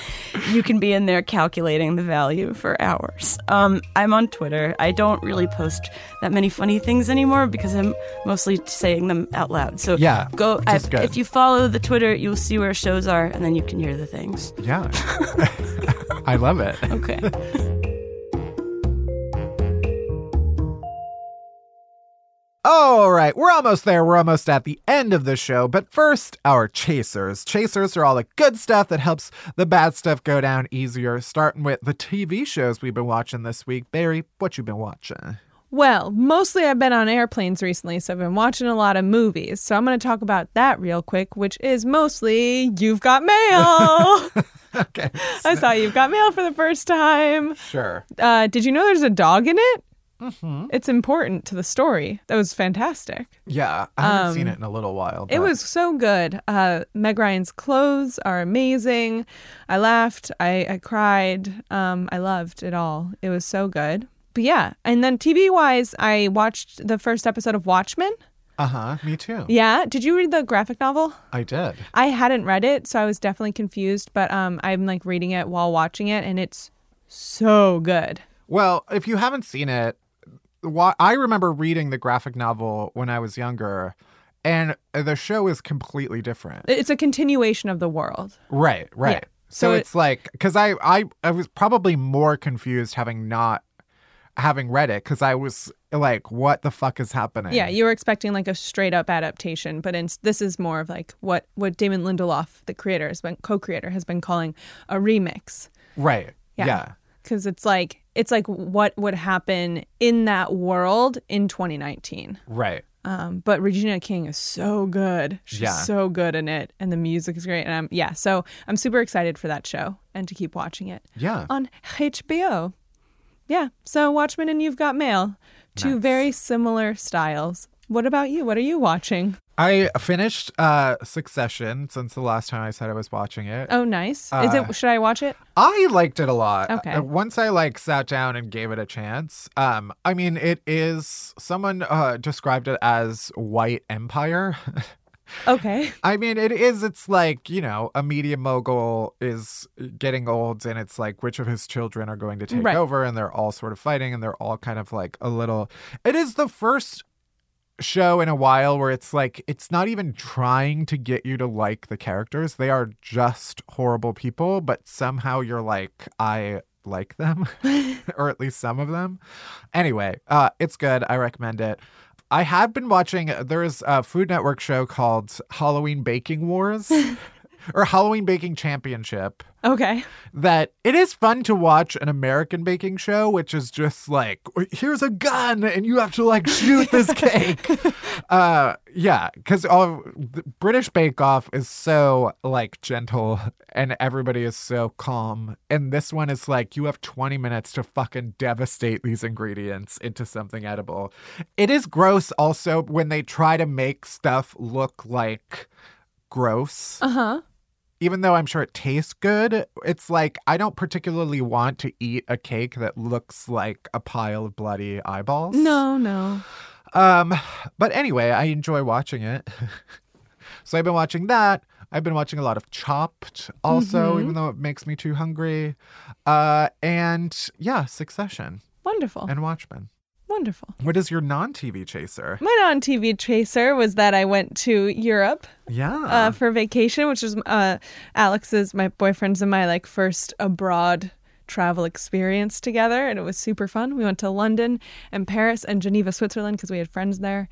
you can be in there calculating the value for hours. Um, i'm on twitter. I don't really post that many funny things anymore because i'm mostly saying them out loud. So Yeah, go I, if you follow the twitter you'll see where shows are and then you can hear the things. Yeah. I love it. okay All right, we're almost there. We're almost at the end of the show. But first, our chasers. Chasers are all the good stuff that helps the bad stuff go down easier. Starting with the TV shows we've been watching this week. Barry, what you been watching? Well, mostly I've been on airplanes recently, so I've been watching a lot of movies. So I'm going to talk about that real quick, which is mostly You've Got Mail. Okay. I saw You've Got Mail for the first time. Sure. Uh, did you know there's a dog in it? Mm-hmm. It's important to the story. That was fantastic. Yeah, I haven't seen it in a little while. Um, It was so good. Uh, Meg Ryan's clothes are amazing. I laughed. I, I cried. Um, I loved it all. It was so good. But yeah, and then TV wise, I watched the first episode of Watchmen. Uh huh. Me too. Yeah, did you read the graphic novel? I did. I hadn't read it, so I was definitely confused. But um, I'm like reading it while watching it, and it's so good. Well, if you haven't seen it, I remember reading the graphic novel when I was younger, and the show is completely different. It's a continuation of the world. Right, right. So, So it- it's like because I, I I was probably more confused having not having read it because I was like, what the fuck is happening? Yeah, you were expecting like a straight up adaptation, but in, this is more of like what what Damon Lindelof, the creator, has been co-creator, has been calling a remix. right. Yeah. Yeah. Because it's like it's like what would happen in that world in 2019. Right. Um, but Regina King is so good. She's Yeah. so good in it, and the music is great. And I'm yeah, so I'm super excited for that show and to keep watching it Yeah. on HBO. Yeah, so Watchmen and You've Got Mail, two Nice. very similar styles. What about you? What are you watching? I finished uh Succession since the last time I said I was watching it. Oh, nice. Is Uh, it? Should I watch it? I liked it a lot. Okay. Uh, Once I like sat down and gave it a chance. Um, I mean, it is someone uh described it as white empire. Okay. I mean, it is. It's like you know, a media mogul is getting old, and it's like which of his children are going to take Right. over, and they're all sort of fighting, and they're all kind of like a little. It is the first show in a while where it's like it's not even trying to get you to like the characters. They are just horrible people, but somehow you're like, I like them, or at least some of them. Anyway, uh, it's good. I recommend it. I have been watching. There's a Food Network show called Halloween Baking Wars or Halloween Baking Championship. Okay. That it is fun to watch an American baking show, which is just like, here's a gun and you have to like shoot this cake. uh, yeah, because the British Bake Off is so like gentle and everybody is so calm. And this one is like, you have 20 minutes to fucking devastate these ingredients into something edible. It is gross also when they try to make stuff look like gross Uh huh. Even though I'm sure it tastes good, it's like I don't particularly want to eat a cake that looks like a pile of bloody eyeballs. No, no. Um, but anyway, I enjoy watching it. so I've been watching that. I've been watching a lot of Chopped also, Mhm. even though it makes me too hungry. Uh, and yeah, Succession Wonderful. and Watchmen. Wonderful. What is your non-TV chaser? My non TV chaser was that I went to Europe Yeah. uh, for vacation, which was uh, Alex's, my boyfriend's, and my like first abroad travel experience together, and it was super fun. We went to London and Paris and Geneva, Switzerland, because we had friends there.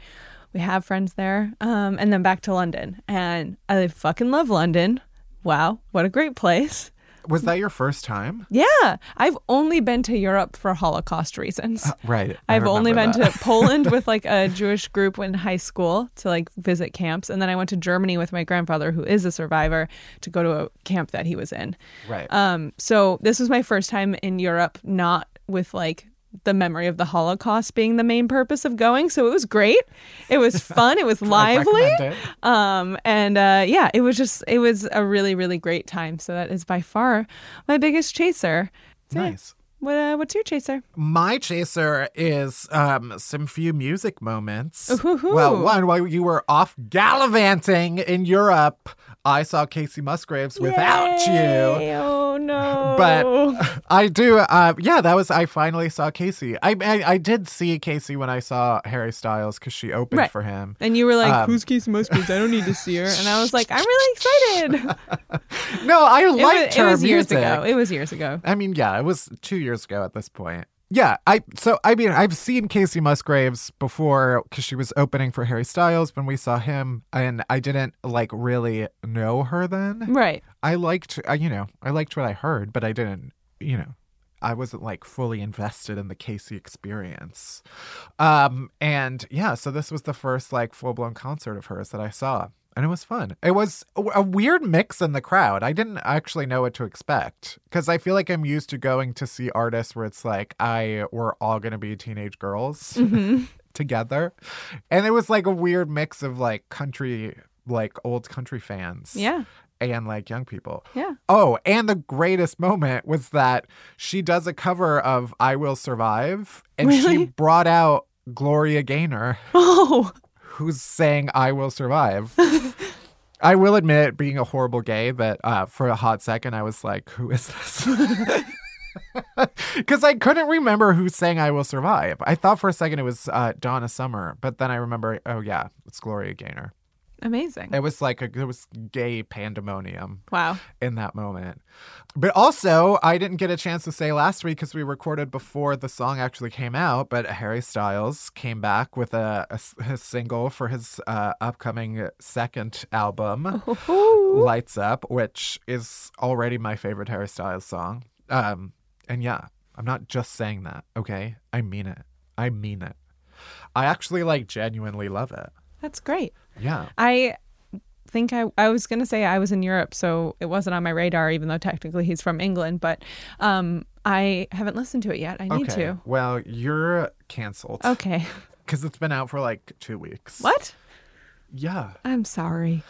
We have friends there, um, and then back to London, and I fucking love London. Wow, what a great place! Was that your first time? Yeah, I've only been to Europe for Holocaust reasons. Right. I I've only been remember to. Poland with like a Jewish group in high school to like visit camps, and then I went to Germany with my grandfather, who is a survivor, to go to a camp that he was in. Right. Um, so this was my first time in Europe, not with like the memory of the Holocaust being the main purpose of going. So it was great. It was fun. It was lively. it. Um, and uh, yeah, it was just it was a really really great time. So that is by far my biggest chaser. So, yeah. Nice. What uh, what's your chaser? My chaser is um, some few music moments. Ooh-hoo-hoo. Well, one while you were off gallivanting in Europe, I saw Kacey Musgraves without you. Yay. Oh no! But I do, uh, yeah. That was I finally saw Kacey. I I, I did see Kacey when I saw Harry Styles because she opened Right. for him. and you were like, Um, "Who's Kacey Musgraves? I don't need to see her." And I was like, "I'm really excited." No, I It was, liked it her was years music. ago. It was years ago. I mean, yeah, it was two years ago at this point. Yeah, I so I mean I've seen Kacey Musgraves before because she was opening for Harry Styles when we saw him, and I didn't like really know her then. Right. I liked, you know, I liked what I heard, but I didn't, you know, I wasn't like fully invested in the Kacey experience. Um, and yeah, so this was the first like full blown concert of hers that I saw. And it was fun. It was a, weird mix in the crowd. I didn't actually know what to expect because I feel like I'm used to going to see artists where it's like I we're all gonna be teenage girls mm-hmm. together, and it was like a weird mix of like country, like old country fans, Yeah. and like young people. Yeah. Oh, and the greatest moment was that she does a cover of I Will Survive and she brought out Gloria Gaynor Oh. Who's saying I Will Survive. I will admit being a horrible gay that uh, for a hot second I was like, who is this? Because I couldn't remember who sang I Will Survive. I thought for a second it was uh, Donna Summer, but then I remember, oh yeah, it's Gloria Gaynor. Amazing. It was like a, it was gay pandemonium Wow. in that moment. But also, I didn't get a chance to say last week because we recorded before the song actually came out. But Harry Styles came back with a single for his uh, upcoming second album, Lights Up, which is already my favorite Harry Styles song. Um, and yeah, I'm not just saying that, okay? I mean it. I mean it. I actually like genuinely love it. That's great. Yeah. I think I, I was going to say I was in Europe, so it wasn't on my radar, even though technically he's from England. But um, I haven't listened to it yet. I need okay. to. Well, you're canceled. Okay. Because it's been out for like two weeks. What? Yeah. I'm sorry.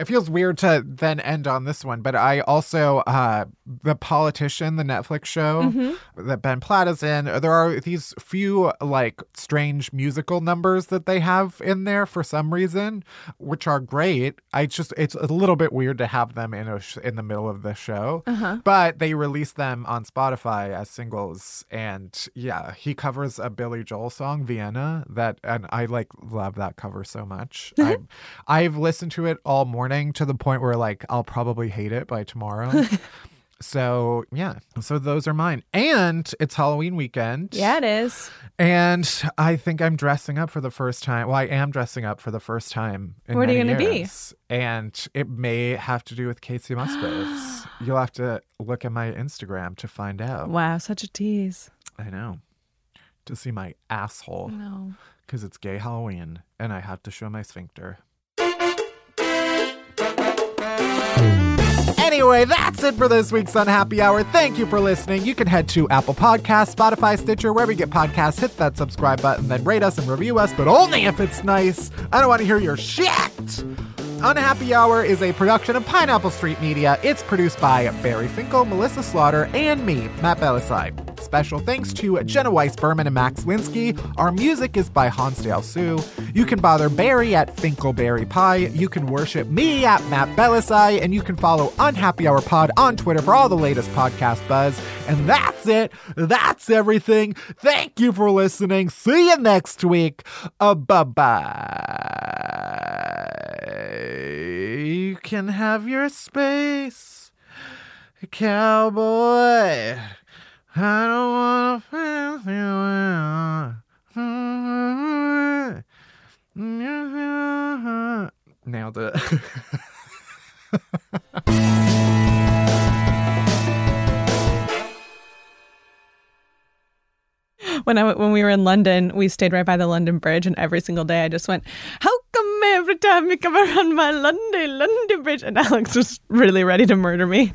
It feels weird to then end on this one, but I also, uh, The Politician, the Netflix show Mm-hmm. that Ben Platt is in, there are these few like strange musical numbers that they have in there for some reason, which are great. I just, it's a little bit weird to have them in a sh- in the middle of the show, but they release them on Spotify as singles. And yeah, he covers a Billy Joel song, Vienna, that, and I like love that cover so much. I, I've listened to it all morning to the point where like I'll probably hate it by tomorrow. so yeah, so those are mine. And it's Halloween weekend. Yeah, it is. And I think I'm dressing up for the first time. Well, I am dressing up for the first time. In What are you gonna be? And it may have to do with Kacey Musgraves. You'll have to look at my Instagram to find out. Wow, such a tease. I know. To see my asshole No. because it's gay Halloween and I have to show my sphincter. Anyway, that's it for this week's Unhappy Hour. Thank you for listening. You can head to Apple Podcasts, Spotify, Stitcher, wherever you get podcasts. Hit that subscribe button, then rate us and review us, but only if it's nice. I don't want to hear your shit. Unhappy Hour is a production of Pineapple Street Media. It's produced by Barry Finkel, Melissa Slaughter, and me, Matt Bellassai. Special thanks to Jenna Weiss Berman and Max Linsky. Our music is by Hansdale Hsu. You can bother Barry at Finkelberry Pie. You can worship me at Matt Bellassai, and you can follow Unhappy Hour Pod on Twitter for all the latest podcast buzz. And that's it. That's everything. Thank you for listening. See you next week. Uh, bye bye. You can have your space, cowboy. I don't wanna fancy you. Nailed it. when I when we were in London, we stayed right by the London Bridge, and every single day I just went, "How come every time you come around my London London Bridge?" And Alex was really ready to murder me.